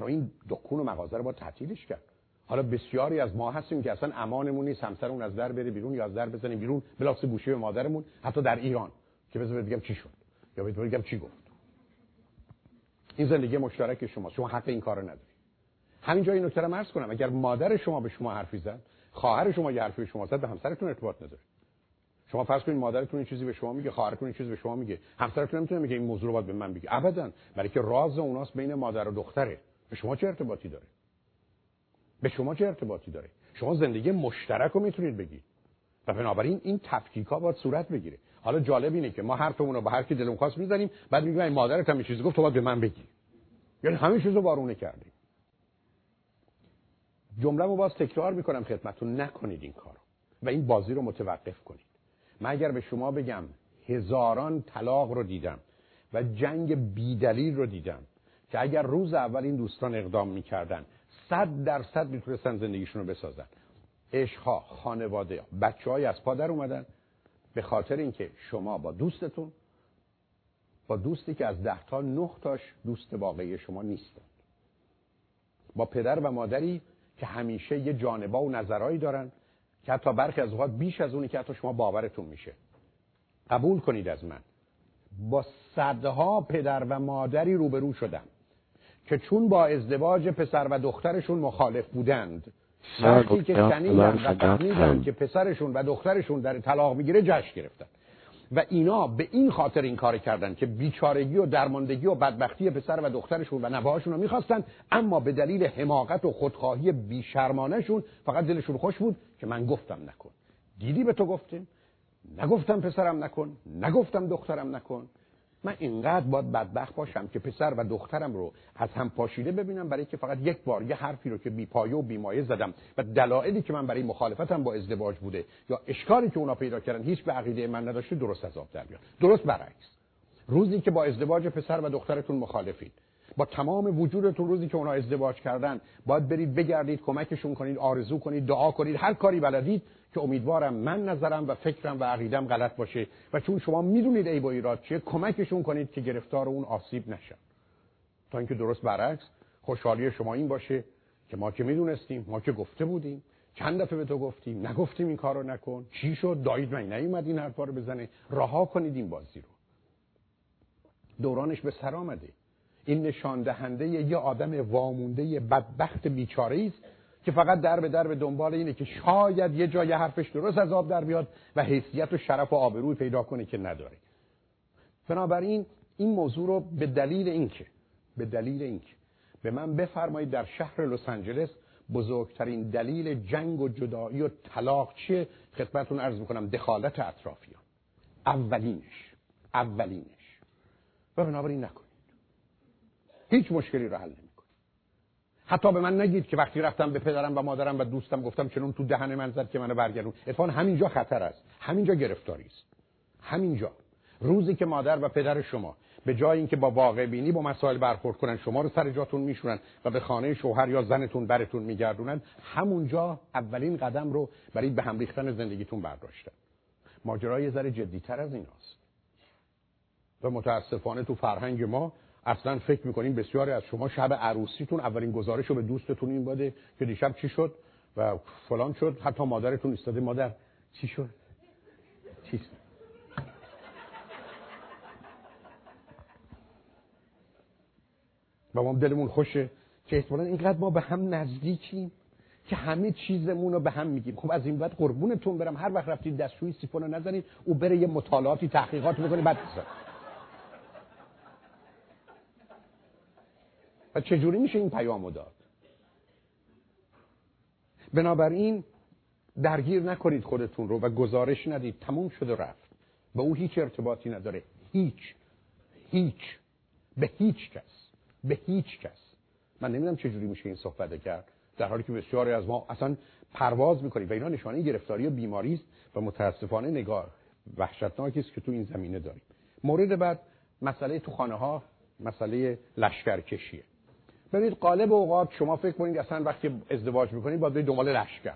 Speaker 1: برای این دکون و مغازه رو با تعطیلش کرد. حالا بسیاری از ما هستیم که اصلا امانمون نیست همسرمون از در بره بیرون یا از در بزنیم بیرون بلاس گوشه به مادرمون حتی در ایران. که بذار بگم چی شد یا بگم چی گفت. این زندگی مشترک شما شما حق این کارو نداری همینجا این نکته رو عرض کنم. اگر مادر شما به شما حرفی زد خواهر شما یه حرفی به شما زد به همسرتون ارتباط نداره. شما فرض کنید مادرتون این چیزی به شما میگه خواهرتون این چیزی به شما میگه. همسرتون نمی‌تونه میگه این موضوع رو باید به من بگه. ابدا. برای که راز اوناست بین مادر و دختره. به شما چه ارتباطی داره؟ به شما چه ارتباطی داره؟ شما زندگی مشترک رو می‌تونید بگید و بنابراین این تفکیک ها باید صورت بگیره. حالا جالب اینه که ما حرفمون رو به هر کی دلمون خواست می‌زنیم بعد میگیم این مادرت هم چیزی گفت تو باید به من بگی. یعنی همه چیزو وارونه کردیم. جمله رو باز تکرار می‌کنم خدمتتون. نکنید این کارو. و این بازی رو متوقف کنید. من اگر به شما بگم هزاران طلاق رو دیدم و جنگ بیدلیل رو دیدم که اگر روز اول این دوستان اقدام می‌کردن صد درصد می‌تونستن زندگیشون رو بسازن. عشقها خانواده بچه های از پادر اومدن. به خاطر اینکه شما با دوستتون با دوستی که از ده تا نه تاش دوست واقعی شما نیستن. با پدر و مادری که همیشه یه جانبا و نظرهایی دارن که حتی برخی از اوقات بیش از اونی که حتی شما باورتون میشه. قبول کنید از من. با صدها پدر و مادری روبرو شدم. که چون با ازدواج پسر و دخترشون مخالف بودند. وقتی که شنیدن و فهمیدن که پسرشون و دخترشون در طلاق می‌گیره جشن گرفتن. و اینا به این خاطر این کار کردن که بیچارگی و درماندگی و بدبختی پسر و دخترشون و نوهاشون رو می‌خواستن اما به دلیل حماقت و خودخواهی بیشرمانشون فقط دلشون خوش بود که من گفتم نکن. دیدی به تو گفتیم؟ نگفتم پسرم نکن نگفتم دخترم نکن. من اینقدر باید بدبخت باشم که پسر و دخترم رو از هم پاشیده ببینم برای که فقط یک بار یه حرفی رو که بی پایه و بیمایه زدم و دلایلی که من برای مخالفتم با ازدواج بوده یا اشکالی که اونا پیدا کردن هیچ به عقیده من نداشته درست از آب در بیاد. درست برعکس. روزی که با ازدواج پسر و دخترتون مخالفید با تمام وجودتون روزی که اونا ازدواج کردن باید برید بگردید کمکشون کنید آرزو کنید دعا کنید هر کاری بلدید که امیدوارم من نظرم و فکرم و عقیدم غلط باشه. و چون شما می‌دونید ای با ایراد چیه کمکشون کنید که گرفتار اون آسیب نشن تا اینکه درست برعکس خوشحالی شما این باشه که ما که می‌دونستیم ما که گفته بودیم. چند دفعه به تو گفتیم نگفتیم این کارو نکن. چی شد؟ دایید من نیومد این حرفا رو بزنه. رها کنید این بازی رو. دورانش به سر آمده. این نشان دهنده یه آدم وامونده بدبخت بیچاره است که فقط در به در به دنبال اینه که شاید یه جای حرفش درست از آب در بیاد و حیثیت و شرف و آبروی پیدا کنه که نداره. بنابراین این موضوع رو به دلیل اینکه به دلیل اینکه به من بفرمایید در شهر لس آنجلس بزرگترین دلیل جنگ و جدایی و طلاق چیه؟ خدمتتون عرض می‌کنم دخالت اطرافیان. اولینش. اولینش. و بنابراین نکنید. هیچ مشکلی رو حل حتی به من نگید که وقتی رفتم به پدرم و مادرم و دوستم گفتم چنون تو دهن من زد که منو برگردون. اتفاقا همینجا خطر است. همینجا گرفتاری است. همینجا. روزی که مادر و پدر شما به جای اینکه با واقع بینی با مسائل برخورد کنن شما رو سر جاتون میشونن و به خانه شوهر یا زنتون برتون میگردونن همونجا اولین قدم رو برای به هم ریختن زندگیتون برداشتن. ماجرای ذره جدیتر از ایناست. و متاسفانه تو فرهنگ ما اصلا فکر می‌کنیم بسیاری از شما شب عروسیتون اولین گزارش رو به دوستتون این باده که دیشب چی شد و فلان شد. حتی مادرتون ایستاده. مادر چی شد؟ چی و ما دلمون خوشه که احتمالا اینقدر ما به هم نزدیکیم که همه چیزمون رو به هم میگیم. خب از این بعد قربونتون برم. هر وقت رفتید دستشویی سیفون رو نزنید او بره یه مطالعاتی تحقیقات بکنید بعد و چجوری میشه این پیامو داد؟ بنابراین درگیر نکنید خودتون رو و گزارش ندید. تموم شده رفت. به او هیچ ارتباطی نداره. هیچ. هیچ. به هیچ کس. به هیچ کس. من نمی‌دونم چجوری میشه این صحبت کرد. در حالی که بسیاری از ما اصلا پرواز می‌کنیم و اینا نشانه گرفتاری و بیماری است و متاسفانه نگاه وحشتناکی است که تو این زمینه داریم. مورد بعد مسئله تو خانه ها مسئله لشکرکشیه. ببینید قالب اوقات شما فکر کنید اصلا وقتی ازدواج می‌کنید باید دنبال لشکر.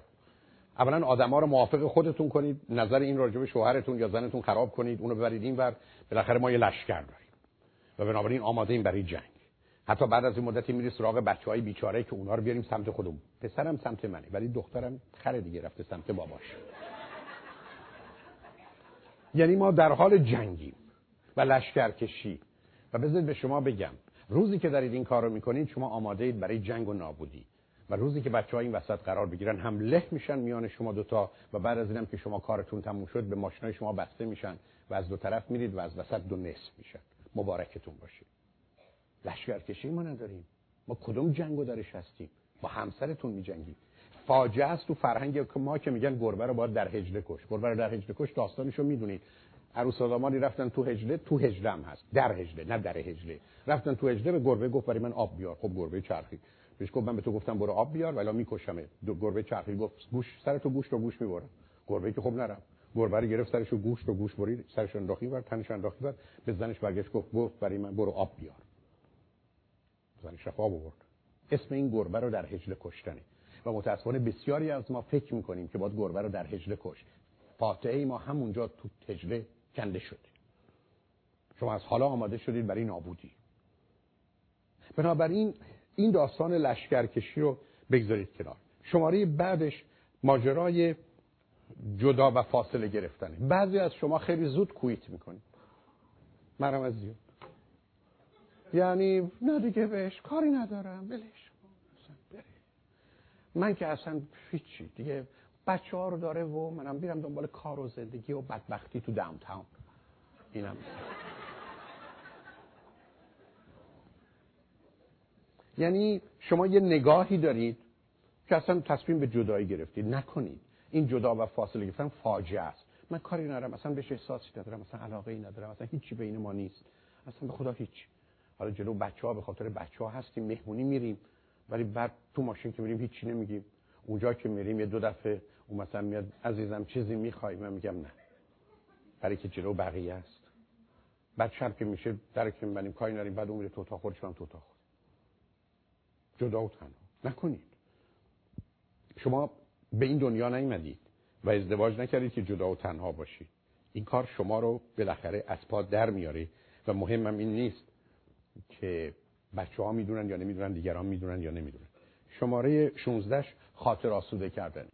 Speaker 1: اولا آدما رو موافق خودتون کنید نظر این راجع به شوهرتون یا زنتون خراب کنید اونو ببرید این ور. بالاخره ما یه لشکر داریم. و بنابراین آماده این برای جنگ. حتی بعد از این مدتی میری سراغ بچه های بیچاره که اونا رو بیاریم سمت خودمون. پسرم سمت منه ولی دخترم خره دیگه رفته سمت باباش. یعنی ما در حال جنگیم و لشکرکشی و بذارید به شما بگم روزی که دارید این کار رو می‌کنید شما آماده اید برای جنگ و نابودی. و روزی که بچه ها این وسط قرار بگیرن هم له میشن میان شما دوتا و بعد از اینم که شما کارتون تموم شد به ماشینای شما بسته میشن و از دو طرف میرید و از وسط دو نصف میشن. مبارکتون باشه. لشکرکشی ما نداریم. ما کدوم جنگو درش هستیم؟ با همسرتون میجنگیم. فاجعه است تو فرهنگ ما که میگن گربه رو باید در هجله کش. گربه رو در هجله کش داستانشو می‌دونید. عروس و رفتن تو هجله تو هجله هم هست در هجله نه در هجله. رفتن تو هجله به گربه گفت برای من آب بیار. خب گربه چرخی. بهش گفت من به تو گفتم برو آب بیار ولی میکشمه دو گربه چرخی. گفت گوش سر تو گوش رو گوش می‌بره گربه که خب نرم گربه رو گرفت سرشو گوش رو گوش برید سرش انداخی بر تنش انداخی بر. به زنش برگشت گفت گفت برای من برو آب بیار. زنش رفت آب اسم این گربه رو در هجله کشتنه. و متاسفانه بسیاری از ما فکر می‌کنیم که باید گربه رو در هجله کش. فاتحه ما همونجا تو هجله کنده شده شما از حالا آماده شدید برای نابودی. بنابراین این داستان لشکرکشی رو بگذارید کنار. شماره بعدش ماجرای جدا و فاصله گرفتنه. بعضی از شما خیلی زود کویت می‌کنید. منم از زیاد. یعنی نه دیگه بهش کاری ندارم بلش من که اصلا هیچی. دیگه بچه ها رو داره و منم بیرم دنبال کار و زندگی و بدبختی تو داونتاون اینم. یعنی شما یه نگاهی دارید که اصلا تصمیم به جدایی گرفتید. نکنید. این جدا و فاصله گرفتن فاجعه است. من کاری ندارم. اصلا بهش احساسی ندارم. اصلا علاقه ای ندارم. اصلا هیچی بین ما نیست. اصلا به خدا هیچ. حالا جلو بچه ها به خاطر بچه ها هستیم. مهمونی میریم. ولی بعد تو ماشین که میریم هیچی نمیگیم. اونجا که میریم یه دو دفعه اون مثلا میاد عزیزم چیزی می‌خوای؟ من میگم نه. برای که جلو بقیه است. بعد شب که میشه در که میبنیم کاری نریم بعد اون تو اتاق خودش من تو اتاق خود. جدا و تنها. نکنید. شما به این دنیا نیومدید و ازدواج نکردید که جدا و تنها باشید. این کار شما رو بالاخره از پا در میاره و مهمم این نیست که بچه ها می‌دونن یا نمی‌دونن دیگران می‌دونن یا نمی‌دونن. شماره 16 خاطر آسوده کردن.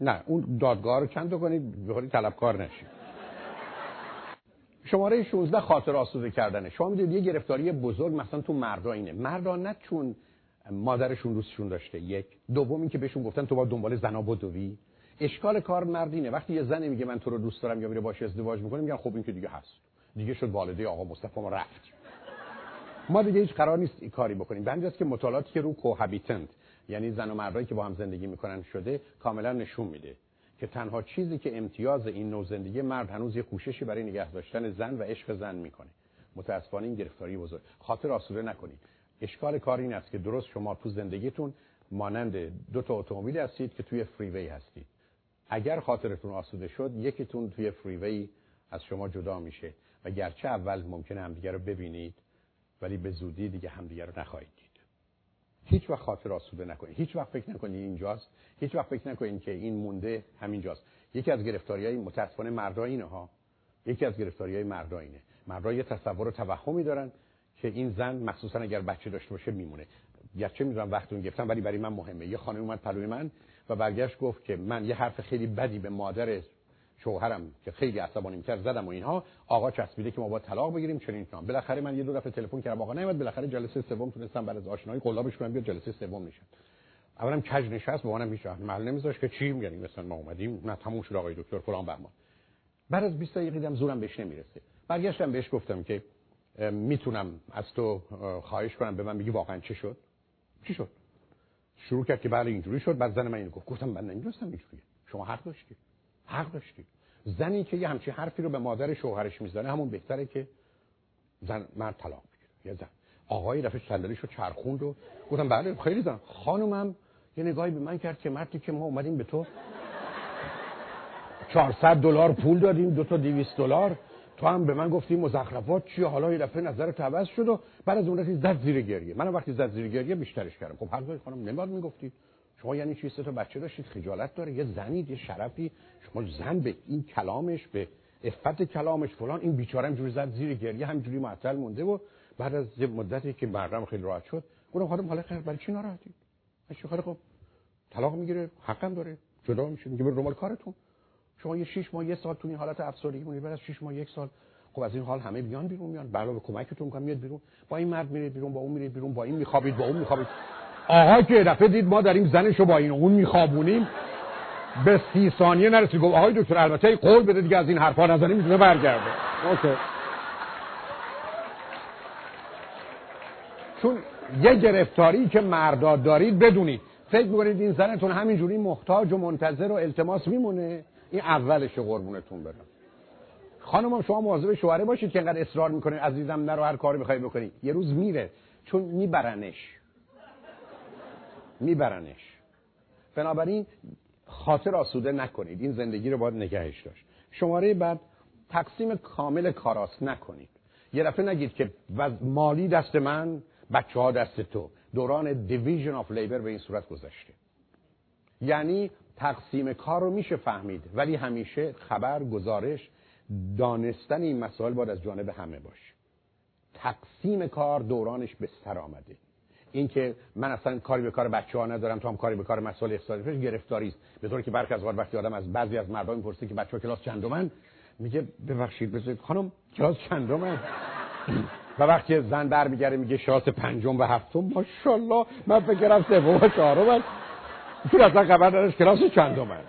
Speaker 1: نه اون دادگاه رو چند کنید بخوری طلبکار نشید شماره 16 خاطر آسوده کردنه. شما می‌دونید یه گرفتاری بزرگ مثلا تو مردا اینه. مردا نه چون مادرشون دوستشون داشته یک. دوم اینکه بهشون گفتن تو با دنبال زنا بدوی. اشکال کار مردینه وقتی یه زنی میگه من تو رو دوست دارم یا میره باش ازدواج می‌کنه میگن خب این که دیگه هست. دیگه شد والده آقا مصطفی ما رفت. ما دیگه هیچ قرار نیست این کاری بکنیم. به که مطالعاتی که رو کوهابیتنت. یعنی زن و مردایی که با هم زندگی می‌کنن شده کاملا نشون میده که تنها چیزی که امتیاز این نوع زندگی مرد هنوز یه کوششی برای نگه داشتن زن و عشق زن می‌کنه. متاسفانه این گرفتاری بزرگ. خاطر آسوده نکنید. اشکال کار این است که درست شما تو زندگیتون مانند دو تا اتومبیل هستید که توی فریوی هستید. اگر خاطرتون آسوده شد یکیتون توی فریوی از شما جدا میشه و گرچه اول ممکنه همدیگه رو ببینید ولی به زودی دیگه همدیگه رو نخواهید هیچ وقت خاطر آسوده نکنید هیچ وقت فکر نکنید اینجاست. هیچ وقت فکر نکنید که این مونده همینجاست. یکی از گرفتاری های متاسفانه مردا اینه ها. یکی از گرفتاری های مردا اینه. مردا یه تصور و توهمی دارن که این زن مخصوصا اگر بچه داشته باشه میمونه. گرچه می‌دونم وقتون گفتم ولی برای من مهمه. یه خانم اومد پلوی من و برگشت گفت که من یه حرف خیلی بدی به مادر شوهرم که خیلی عصبانی می‌کرد زدم و اینها آقا چسبیده که ما با طلاق بگیریم چنین کنم بالاخره من یه دو دفعه تلفن کردم آقا نمیاد بالاخره جلسه سوم تونستم بعد از آشنایی قلابش کنم بیاد جلسه سوم نشد اولم کج نشست با منم هیچ محل نمیذاش که چی میگن مثلا ما اومدیم نه تموم شد آقای دکتر فلان بهمان بعد از 20 دقیقه دیدم زورم بهش نمی‌رسه. برگشتم بهش گفتم که می‌تونم از تو خواهش کنم به من بگی واقعا چه شد؟ چی شد؟ شروع کرد که بله اینجوری شد بعد زن من اینو گفت. گفتم من نمی‌دونستم اینجوریه. شما حق داشتی. حق داشتی زنی که یه همچین حرفی رو به مادر شوهرش می‌زنه همون بهتره که زن مرد طلاق بگیره. یه زن. آقای دفعه صندلیشو چرخوند و گفتم بله خیلی زن. خانومم یه نگاهی به من کرد که مردی که ما اومدیم به تو 400 دلار پول دادیم دو تا 200 دلار. تو هم به من گفتی مزخرفات چیه؟ حالا یه دفعه نظر عوض شد و بعد از اون زد زیر گریه. من وقتی زد زیر گریه بیشترش کردم. خب هر خانم نمیاد می‌گفتی. شما یعنی چی سه تا بچه داشتید خجالت داره یه زنید یه شرفی. شما زن به این کلامش به افت کلامش فلان این بیچاره همجوری زد زیر گریه همجوری معطل مونده و بعد از یه مدتی که مردم خیلی راحت شد گفتم خانم حالا خیر برای چی ناراحتی؟ اش خیلی خب طلاق می‌گیره حقم داره. جدا میشه میگه برو کارتون. شما یه 6 ماه یه سال تو این حالت افسردگی مونید بعد از 6 ماه یک سال خب از این حال همه بیان بیرون میان. به کمکتون می‌کنم میاد بیرون. با این مرد میرید بیرون با اون میرید بیرون با این میخوابید با اون میخوابید. آقا که دفعه دید ما داریم زنشو با این اون میخوابونیم. به سی ثانیه نرسید. گفت آقای دکتر البته قول بده دیگه از این حرفا نزنی می‌تونه برگرده. اوکی. چون یه گرفتاری که مرداد دارید بدونید. فکر می‌کنید این زنتون همینجوری محتاج و منتظر و التماس میمونه؟ این اولش قربونتون برم. خانم شما مواظب شوهره باشید که انقدر اصرار می‌کنه عزیزم نرو هر کاری می‌خوای بکنی. یه روز میره. چون میبرنش. میبرنش. بنابراین خاطر آسوده نکنید. این زندگی رو باید نگهش داشت. شماره بعد تقسیم کامل کاراست نکنید. یه دفعه نگید که مالی دست من بچه ها دست تو. دوران دیویژن آف لیبر به این صورت گذشته. یعنی تقسیم کار رو میشه فهمید ولی همیشه خبر گزارش دانستن این مسائل باید از جانب همه باشه. تقسیم کار دورانش به سر آمده. اینکه من اصلا کاری به کار بچه ها ندارم تو هم کاری به کار مسائل اقتصادی گرفتاری است. به طوری که برخی از وقتی آدم از بعضی از مردم می‌پرسه که بچه ها کلاس چندمن؟ میگه ببخشید بذارید. خانم کلاس چندمن؟ و وقتی زن برمیگرده میگه شاس پنجم و هفتم ماشاءالله من فکرم سوم و چهارم تو اصلا خبر نداشت کلاس چندمن.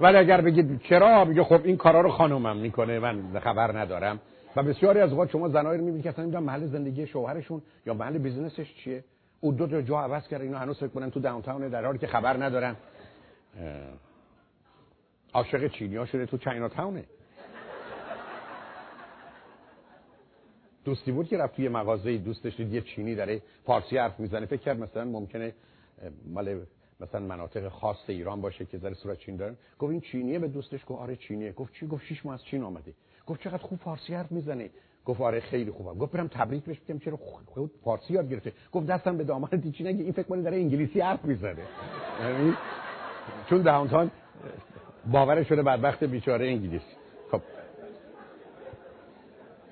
Speaker 1: ولی اگر بگید چرا میگه خب این کارا رو خانومم می‌کنه من خبر ندارم. و بسیاری از اوقات شما زنایی رو می‌بینید که اصلا نمی‌دونن محل زندگی شوهرشون یا محل business ش چیه. او دو تا جا عوض کرده اینا هنوز فکر کنن تو downtown در حالی که خبر ندارن. عاشق چینی ها شده تو چاینا تاونه دوستی بود که رفت توی مغازه دوستش دید یه چینی داره فارسی حرف می‌زنه. فکر کرد مثلا ممکنه مال مثلا مناطق خاص ایران باشه که ذره صورت چین دارن گفت این چینیه؟ به دوستش گفت آره چینیه. گفت چی؟ گفت شش ماه از چین آمده. گفت چقدر خوب فارسی حرف می‌زنه گفت آره خیلی خوبه گفت برم تبریک بهش بگم چرا خود فارسی یاد گرفته. گفت دستم به دامن چی نگه این فکر کنه داره انگلیسی حرف می‌زنه. یعنی چون داونتاون باور شده بدبخت بیچاره انگلیسی. خب.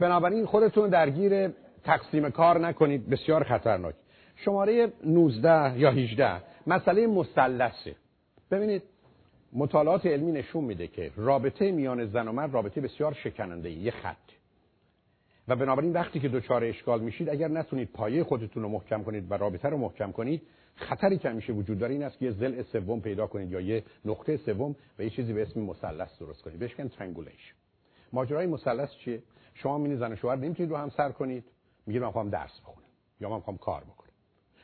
Speaker 1: بنابراین خودتون درگیر تقسیم کار نکنید. بسیار خطرناک. شماره 19 یا 18 مسئله مثلثه ببینید مطالعات علمی نشون میده که رابطه میان زن و مرد رابطه بسیار شکننده یه خط. و بنابراین وقتی که دچار اشکال میشید اگر نتونید پایه خودتون رو محکم کنید و رابطه رو محکم کنید خطری که همیشه وجود داره این است که یه ضلع سوم پیدا کنید یا یه نقطه سوم و یه چیزی به اسم مثلث درست کنید. بهش میگن triangulation ماجرای مثلث چیه؟ شما می‌بینید زن و شوهر نمی‌تونید رو هم سر کنید. میگید من می‌خوام درس بخونم یا من می‌خوام کار بکنم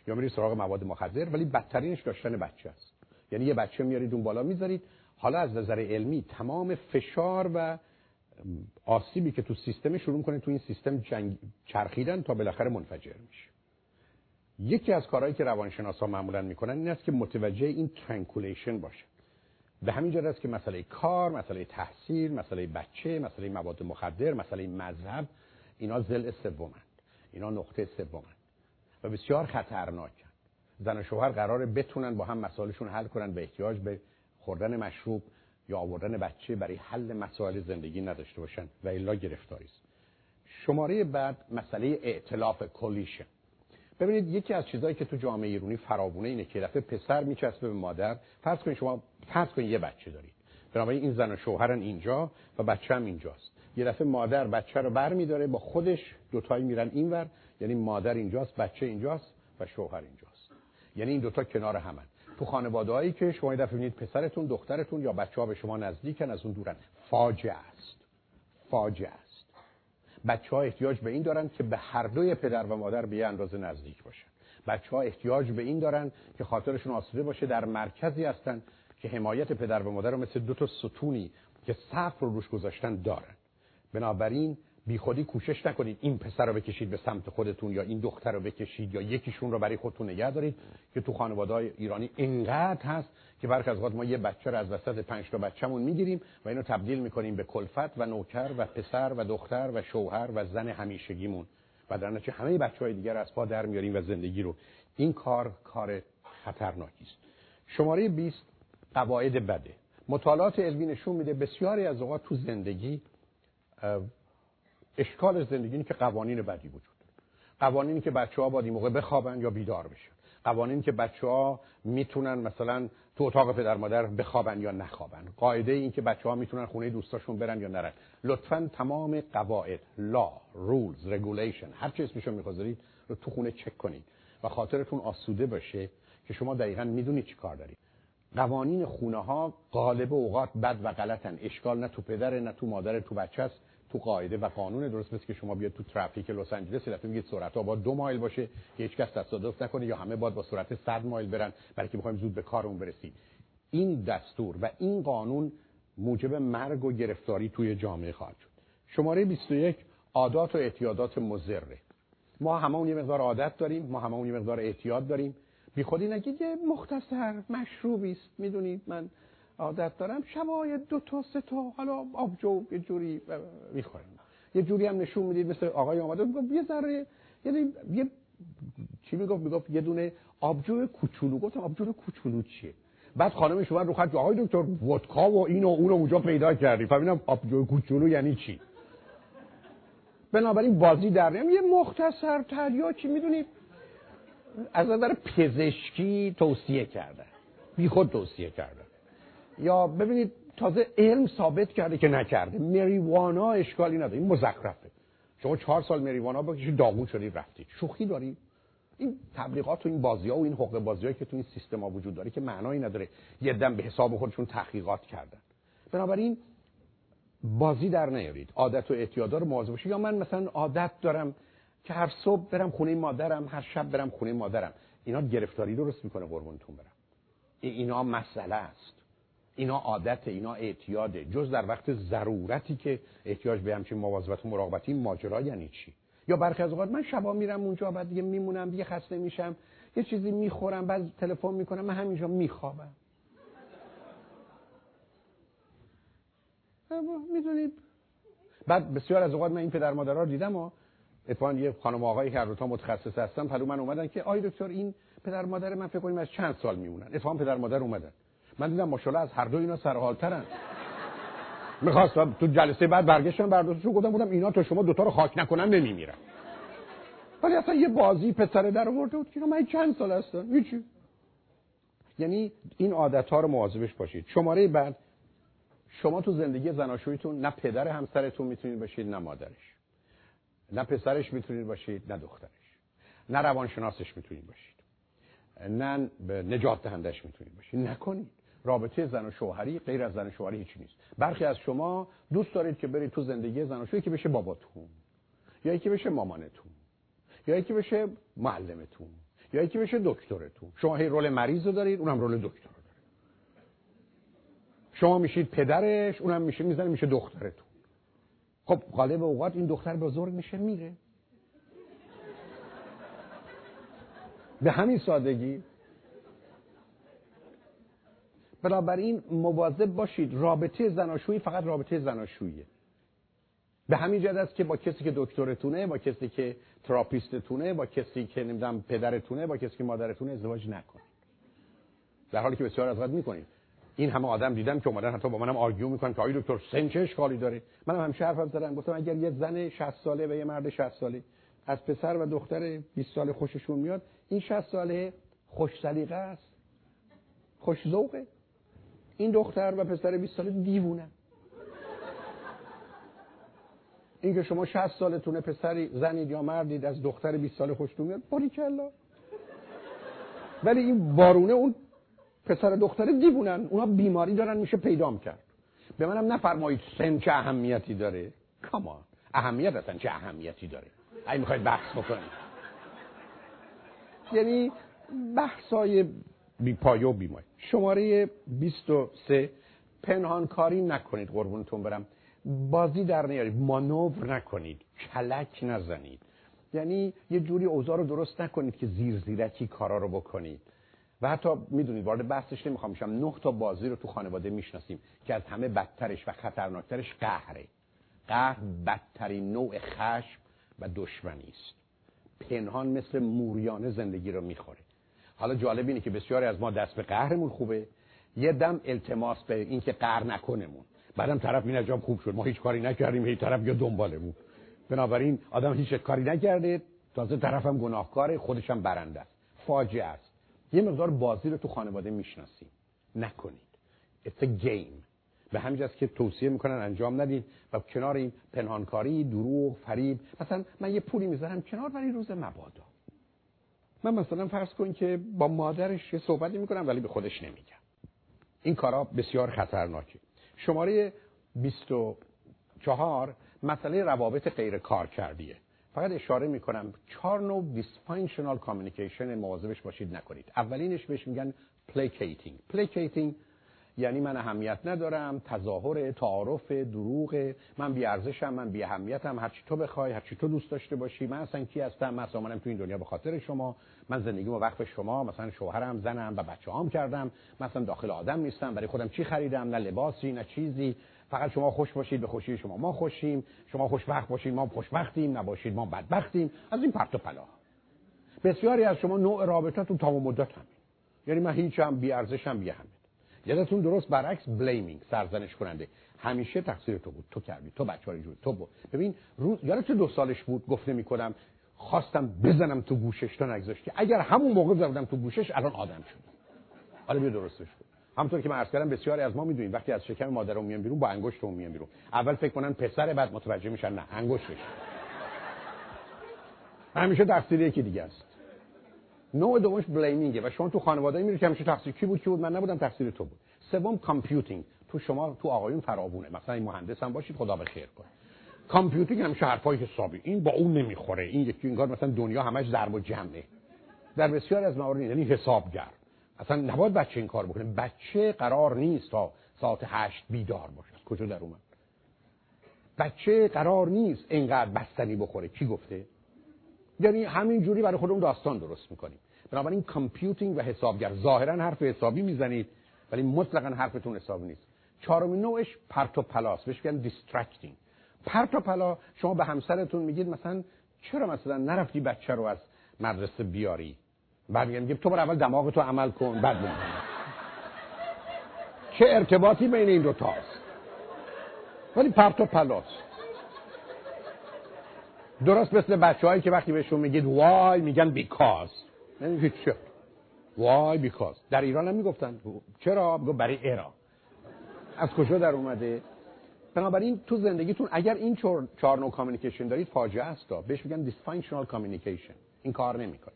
Speaker 1: یا میرید سراغ مواد مخدر ولی بدترینش داشتن بچه است. یعنی یه بچه میارید اون بالا می‌ذارید حالا از نظر علمی تمام فشار و آسیبی که تو سیستم شروع کنه تو این سیستم جنگ چرخیدن تا بالاخره منفجر میشه یکی از کارهایی که روانشناسا معمولا می‌کنن این است که متوجه این triangulation باشه به همین جهت است که مسئله کار، مسئله تحصیل، مسئله بچه، مسئله مواد مخدر، مسئله مذهب اینا ضلع سومند. اینا نقطه سومند. و بسیار خطرناکن زن و شوهر قراره بتونن با هم مسائلشون حل کنن به احتیاج به خوردن مشروب یا آوردن بچه برای حل مسائل زندگی نداشته باشن و الا گرفتاری است. شماره بعد مسئله ائتلاف کلیشن ببینید یکی از چیزهایی که تو جامعه ایرانی فراوونه اینه که دفعه پسر میچسبه به مادر فرض کنید شما فرض کنید یه بچه دارید. بنابراین این زن و شوهرن اینجا و بچه هم اینجاست. یه دفعه مادر بچه رو بر میداره با خودش دوتایی میرن اینور یعنی مادر اینجاست بچه اینجاست و شوهر اینجاست. یعنی این دوتا کنار همن. تو خانوادهایی که شما دفعه ببینید پسرتون دخترتون یا بچه ها به شما نزدیکن از اون دورن. فاجعه است. فاجعه است. بچه ها احتیاج به این دارن که به هر دوی پدر و مادر به یه اندازه نزدیک باشن. بچه ها احتیاج به این دارن که خاطرشون آسوده باشه در مرکزی هستن که حمایت پدر و مادر رو مثل دو تا ستونی که سقف رو روش گذاشتن دارن. بنابراین بیخودی کوشش نکنید این پسر رو بکشید به سمت خودتون یا این دختر رو بکشید یا یکیشون رو برای خودتون نگه دارید که تو خانواده های ایرانی اینقدر هست که برخ از ما یه بچه رو از وسط پنج تا بچه‌مون می‌گیریم و اینو تبدیل می‌کنیم به کلفت و نوکر و پسر و دختر و شوهر و زن همیشگیمون. و در نتیجه همه بچه های دیگر از پا در میاریم و زندگی رو. این کار کار خطرناکی است. شماره 20 قواعد بده. مطالعات علمی نشون میده بسیاری از اوقات تو زندگی اشکال زندگی اینه که قوانین بدی وجود قوانینی که بچه ها باید این موقع بخوابن یا بیدار بشن. قوانینی که بچه ها می‌تونن مثلا تو اتاق پدر مادر بخوابن یا نخوابن. قاعده این که بچه ها می‌تونن خونه دوستاشون برن یا نرن. لطفا تمام قواعد law rules regulation هر چی اسمشو می‌خواید رو تو خونه چک کنید. و خاطرتون آسوده باشه که شما دقیقا می‌دونید چی کار دارید. قوانین خونه ها غالب اوقات بد و غلطن. اشکال نه تو پدر نه تو مادر تو بچه است تو قاعده و قانون درست مثل که شما بیاد تو ترافیک لس آنجلس دفعه میگید سرعت باید دو مایل باشه که هیچ کس تصادف نکنه یا همه باید با سرعت 100 مایل برن برای که بخوایم زود به کارمون برسیم. این دستور و این قانون موجب مرگ و گرفتاری توی جامعه خواهد شد. شماره 21 عادات و اعتیادات مضره ما هممون یه مقدار عادت داریم ما هممون یه مقدار اعتیاد داریم. بی خودی نگید یه مختصر مشروبی است می‌دونید من عادت دارم. شبای دو تا سه تا حالا آبجو یه جوری می‌خورم. یه جوری هم نشون می‌دید مثل آقای آمده می‌گفت یه ذره یعنی یه چی می‌گفت؟ می‌گفت یه دونه آبجو کوچولو. گفتم آبجو کوچولو چیه؟ بعد خانم شما رو خط آقای دکتر ودکا و این و اون اونجا پیدا کردی. فهمیدم آبجو کوچولو یعنی چی؟ بنابراین بازی در یه مختصر چی می‌دونید؟ از نظر پزشکی توصیه کردن. بی خود توصیه کردن. یا ببینید تازه علم ثابت کرده که نکرده. مریوانا اشکالی نداره. این مزخرفه. شما چهار سال مریوانا بکشید داغون شدید رفتید. شوخی دارید این تبلیغات و این بازی ها و این حقوق بازی که تو این سیستم ها وجود داره که معنایی نداره. یه دم به حساب خودشون تحقیقات کردن. بنابراین بازی در نیارید. عادت و اعتیادا رو مواظب باشید. یا من مثلا عادت دارم که هر صبح برم خونه مادرم هر شب برم خونه مادرم. اینا گرفتاری درست می‌کنه قربونتون برم. اینا مسئله است. اینا عادت اینا اعتیاده. جز در وقت ضرورتی که احتیاج به همچین مواظبت و مراقبتی ماجرا یعنی چی؟ یا برخی از اوقات من شبا میرم اونجا بعد دیگه میمونم دیگه خسته میشم. یه چیزی می‌خورم بعد تلفن می‌کنم من همینجا میخوابم. می‌دونید؟ بعد بسیار از اوقات من این پدر مادرها دیدم و اتفاقا یه خانم آقایی که هر متخصص هستن پلو من اومدن که آی دکتر این پدر مادر من فکر کنیم از چند سال میمونن. اتفاقا پدر مادر اومدن. من دیدم ماشاءالله از هر دو اینا سرحالترن. می‌خواستم تو جلسه بعد برگشتم برداشتشو گفتم بودم اینا تو شما دوتا رو خاک نکنن نمیمیرن. ولی اصلا یه بازی پسر در آورده بود که من چند سال هستن هیچی یعنی این عادت ها رو مواظبش باشید. شماره بعد شما تو زندگی زناشویتون نه پدر همسرتون می‌تونید باشید نه مادرش. نه پسرش می‌تونید باشید نه دخترش. نه روانشناسش می‌تونید باشید. نه نجات دهندش می‌تونید باشید. نکنید. رابطه زن و شوهری غیر از زن و شوهری هیچی نیست. برخی از شما دوست دارید که برید تو زندگی زن و شوهری که بشه باباتون یا یکی بشه مامانتون یا یکی بشه معلمتون یا یکی بشه دکترتون. شما هی رول مریض رو دارید اونم رول دکتر رو داره شما میشید پدرش اونم میشه می‌زنه میشه دخترتون. خب غالب اوقات این دختر بزرگ میشه میره. به همین سادگی. بنابراین مواظب باشید رابطه زناشویی فقط رابطه زناشوییه. به همین جد است که با کسی که دکترتونه با کسی که تراپیستتونه با کسی که نمی‌دونم پدرتونه با کسی که مادرتونه ازدواج نکنید. در حالی که بسیار از می‌کنید. این همه آدم دیدم که اومدن حتی با منم آرگیو می‌کنن که آقای دکتر سن چه اشکالی داره. منم همیشه حرفم زدم. گفتم اگر یه زن 60 ساله و یه مرد 60 ساله از پسر و دختر 20 ساله خوششون میاد این 60 ساله خوش سلیقه است. خوش ذوقه. این دختر و پسر 20 ساله دیوونه. این که شما 60 سالتونه پسری زنید یا مردید از دختر 20 ساله خوشتون میاد باریکلا ولی این بارونه اون پسر دختر دیوونن. اونا بیماری دارن میشه پیدام کرد. به منم نفرمایید سن چه اهمیتی داره. کامان اهمیت اصلا چه اهمیتی داره؟ اگه می‌خواید بحث بکنید یعنی بحثای بی پایه و بیمای شماره 23 پنهانکاری نکنید قربونتون برم. بازی در نیارید. مانور نکنید. کلک نزنید. یعنی یه جوری اوضاع رو درست نکنید که زیر زیرکی کارا رو بکنید. و حتی می‌دونید وارد بحثش نمی‌خوام میشم نه تا بازی رو تو خانواده می‌شناسیم که از همه بدترش و خطرناکترش قهره. قهر بدترین نوع خشم و دشمنی است. پنهان مثل موریانه زندگی رو می‌خوره. حالا جالب اینه که بسیاری از ما دست به قهرمون خوبه. یه دم التماس به این که قهر نکنمون. بعدم طرف این عجاب خوب شد. ما هیچ کاری نکردیم. هیچ طرف یا دنبالمون. بنابراین آدم هیچ کاری نکرده. تازه طرفم گناهکاره. خودشم برنده است. فاجعه است. یه مقدار بازی رو تو خانواده می‌شناسیم. نکنید. It's a game. به همین که توصیه می‌کنن انجام ندید و کنار این پنهانکاری دروغ فریب. مثلا من یه پولی می‌ذارم کنار برای روز مبادا. من مثلا فرض کن که با مادرش یه صحبتی می‌کنم ولی به خودش نمیگم. این کارا بسیار خطرناکه. شماره 24 مسئله روابط غیر کارکردیه فقط اشاره می‌کنم چهار نوع dysfunctional communication مواظبش باشید نکنید. اولینش بهش میگن placating placating یعنی من اهمیت ندارم تظاهر تعارف دروغ من بی ارزشم من بی اهمیتم هر چی تو بخوای هر چی تو دوست داشته باشی من اصلا کی هستم من اصلا تو این دنیا به خاطر شما من زندگیمو وقف شما مثلا شوهرم زنم و بچه‌هام کردم مثلا داخل آدم نیستم برای خودم چی خریدم؟ نه لباسی نه چیزی. فقط شما خوش باشید به خوشی شما. ما خوشیم شما خوشبخت باشید ما خوشبختیم نباشید ما بدبختیم. از این پرت و پلا. بسیاری از شما نوع رابطتون تمام مدت هم یعنی من هیچم بی ارزشم بی اهمیت یادتون درست برعکس بلیمینگ سرزنش کننده. همیشه تقصیر تو بود. تو کردی. تو بچه‌ها اینجوری تو بود ببین روز یادت دو سالش بود؟ گفته می‌کنم خواستم بزنم تو گوشش. تا نگذاشتی. اگر همون موقع زدم تو گوشش الان آدم شد حالا بیا درستش کن. همونطور که من عرض کردم بسیاری از ما می‌دونیم وقتی از شکم مادرمون میان بیرون با انگشتمون میان بیرون. اول فکر کنن پسر بعد متوجه میشن نه انگشتش. همیشه تقصیر یکی دیگه است. نوع دومش blaming ه و شما تو خانواده میری که همیشه تقصیر کی بود کی بود؟ من نبودم تقصیر تو بود. سوم computing تو شما تو آقایون فراوونه. مثلا این مهندس هم باشید خدا به خیر کنه. computing همیشه حرفای حسابی. این با اون نمی‌خوره. این یکی انگار مثلا دنیا همش ضرب و جمعه. در بسیاری از موارد یعنی حسابگر. اصلا نباید بچه این کار بکنه. بچه قرار نیست تا ساعت هشت بیدار باشه. کجا در اومد؟ بچه قرار نیست اینقدر بستنی بخوره. کی گفته؟ یعنی همین جوری برای خودمون داستان درست می‌کنیم. بنابراین computing و حسابگر. ظاهرا حرف حسابی می‌زنید ولی مطلقا حرفتون حسابی نیست. چهارمین نوعش پرت و پلاس بهش میگن distracting پرت و پلا شما به همسرتون میگید مثلا چرا مثلا نرفتی بچه رو از مدرسه بیاری؟ بعد میگم تو بر اول دماغ تو عمل کن بعد چه ارتباطی بین این دو تاست ولی پرت و پلاس. درست مثل بچه هایی که وقتی بهشون میگید وای میگن بیکاز. نمیگید چرا وای بیکاز. در ایران هم می‌گفتن. چرا؟ بگو برای ایران. از کجا در اومده؟ بنابراین تو زندگیتون اگر این چهار نوع communication دارید فاجعه است. بهش میگن dysfunctional communication این کار نمی‌کنه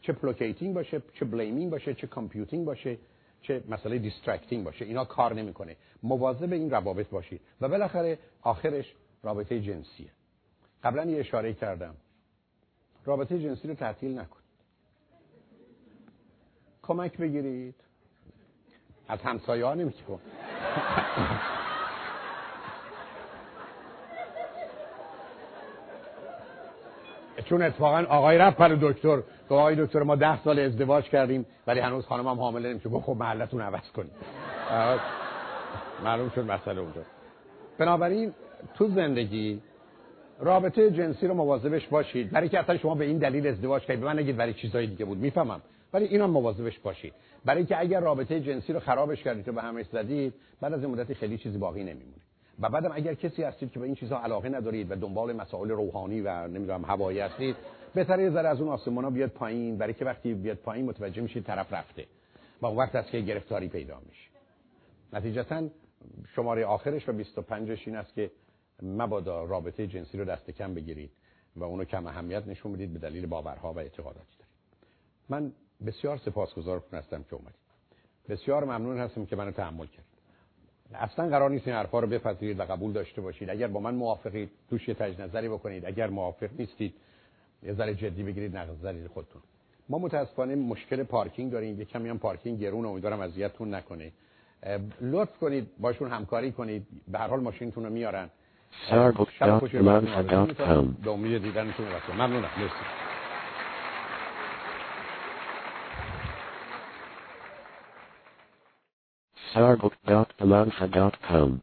Speaker 1: چه placating باشه چه blaming باشه چه computing باشه چه مسئله distracting باشه. اینا کار نمی‌کنه. مواظب این روابط باشید. و بالاخره آخرش رابطه جنسیه. قبلا یه اشاره کردم. رابطه جنسی رو تعطیل نکنید کمک بگیرید. از همسایه ها نمیتون چون اتفاقا آقای رفت پر دکتر. که آقای دکتر ما ده سال ازدواج کردیم ولی هنوز خانم هم حامله نمیشه. گفت خب محلتون عوض کنید معلوم شد مسئله اونجا. بنابراین تو زندگی رابطه جنسی رو مواظبش باشید. برای که اصلا شما به این دلیل ازدواج کردید به من نگید برای چیزای دیگه بود. می‌فهمم. ولی اینم مواظبش باشید. برای که اگر رابطه جنسی رو خرابش کردید و به همش زدید بعد از این مدتی خیلی چیزی باقی نمیمونه. و بعدم اگر کسی هستید که به این چیزها علاقه ندارید و دنبال مسائل روحانی و نمی‌دونم هوایی هستید بهتره یه ذره از اون آسمونا بیاد پایین برای که وقتی بیاد پایین متوجه میشید طرف رفته و اون وقت است که گرفتاری پیدا میشه. نتیجتا شماره آخرش و 25 این است که مبادا رابطه جنسی رو دست کم بگیرید و اونو کم اهمیت نشون بدید به دلیل باورها و اعتقاداتی دارید. من بسیار سپاسگزار هستم که اومدید. بسیار ممنون هستم که منو تحمل کرد اصلا قرار نیست این حرفا رو بپذیرید و قبول داشته باشید. اگر با من موافقید توش یه تجنظری نظری بکنید. اگر موافق نیستید یه ذره جدی بگیرید نظری خودتون. ما متاسفانه مشکل پارکینگ داریم. یه کمی هم پارکینگ گرون امیدوارم اذیتتون نکنه. لطف کنید باشون همکاری کنید. به هر حال ماشینتون رو میارن. به امید دیدنتون. ممنونم. مرسی.
Speaker 2: sourbook.alanfa.com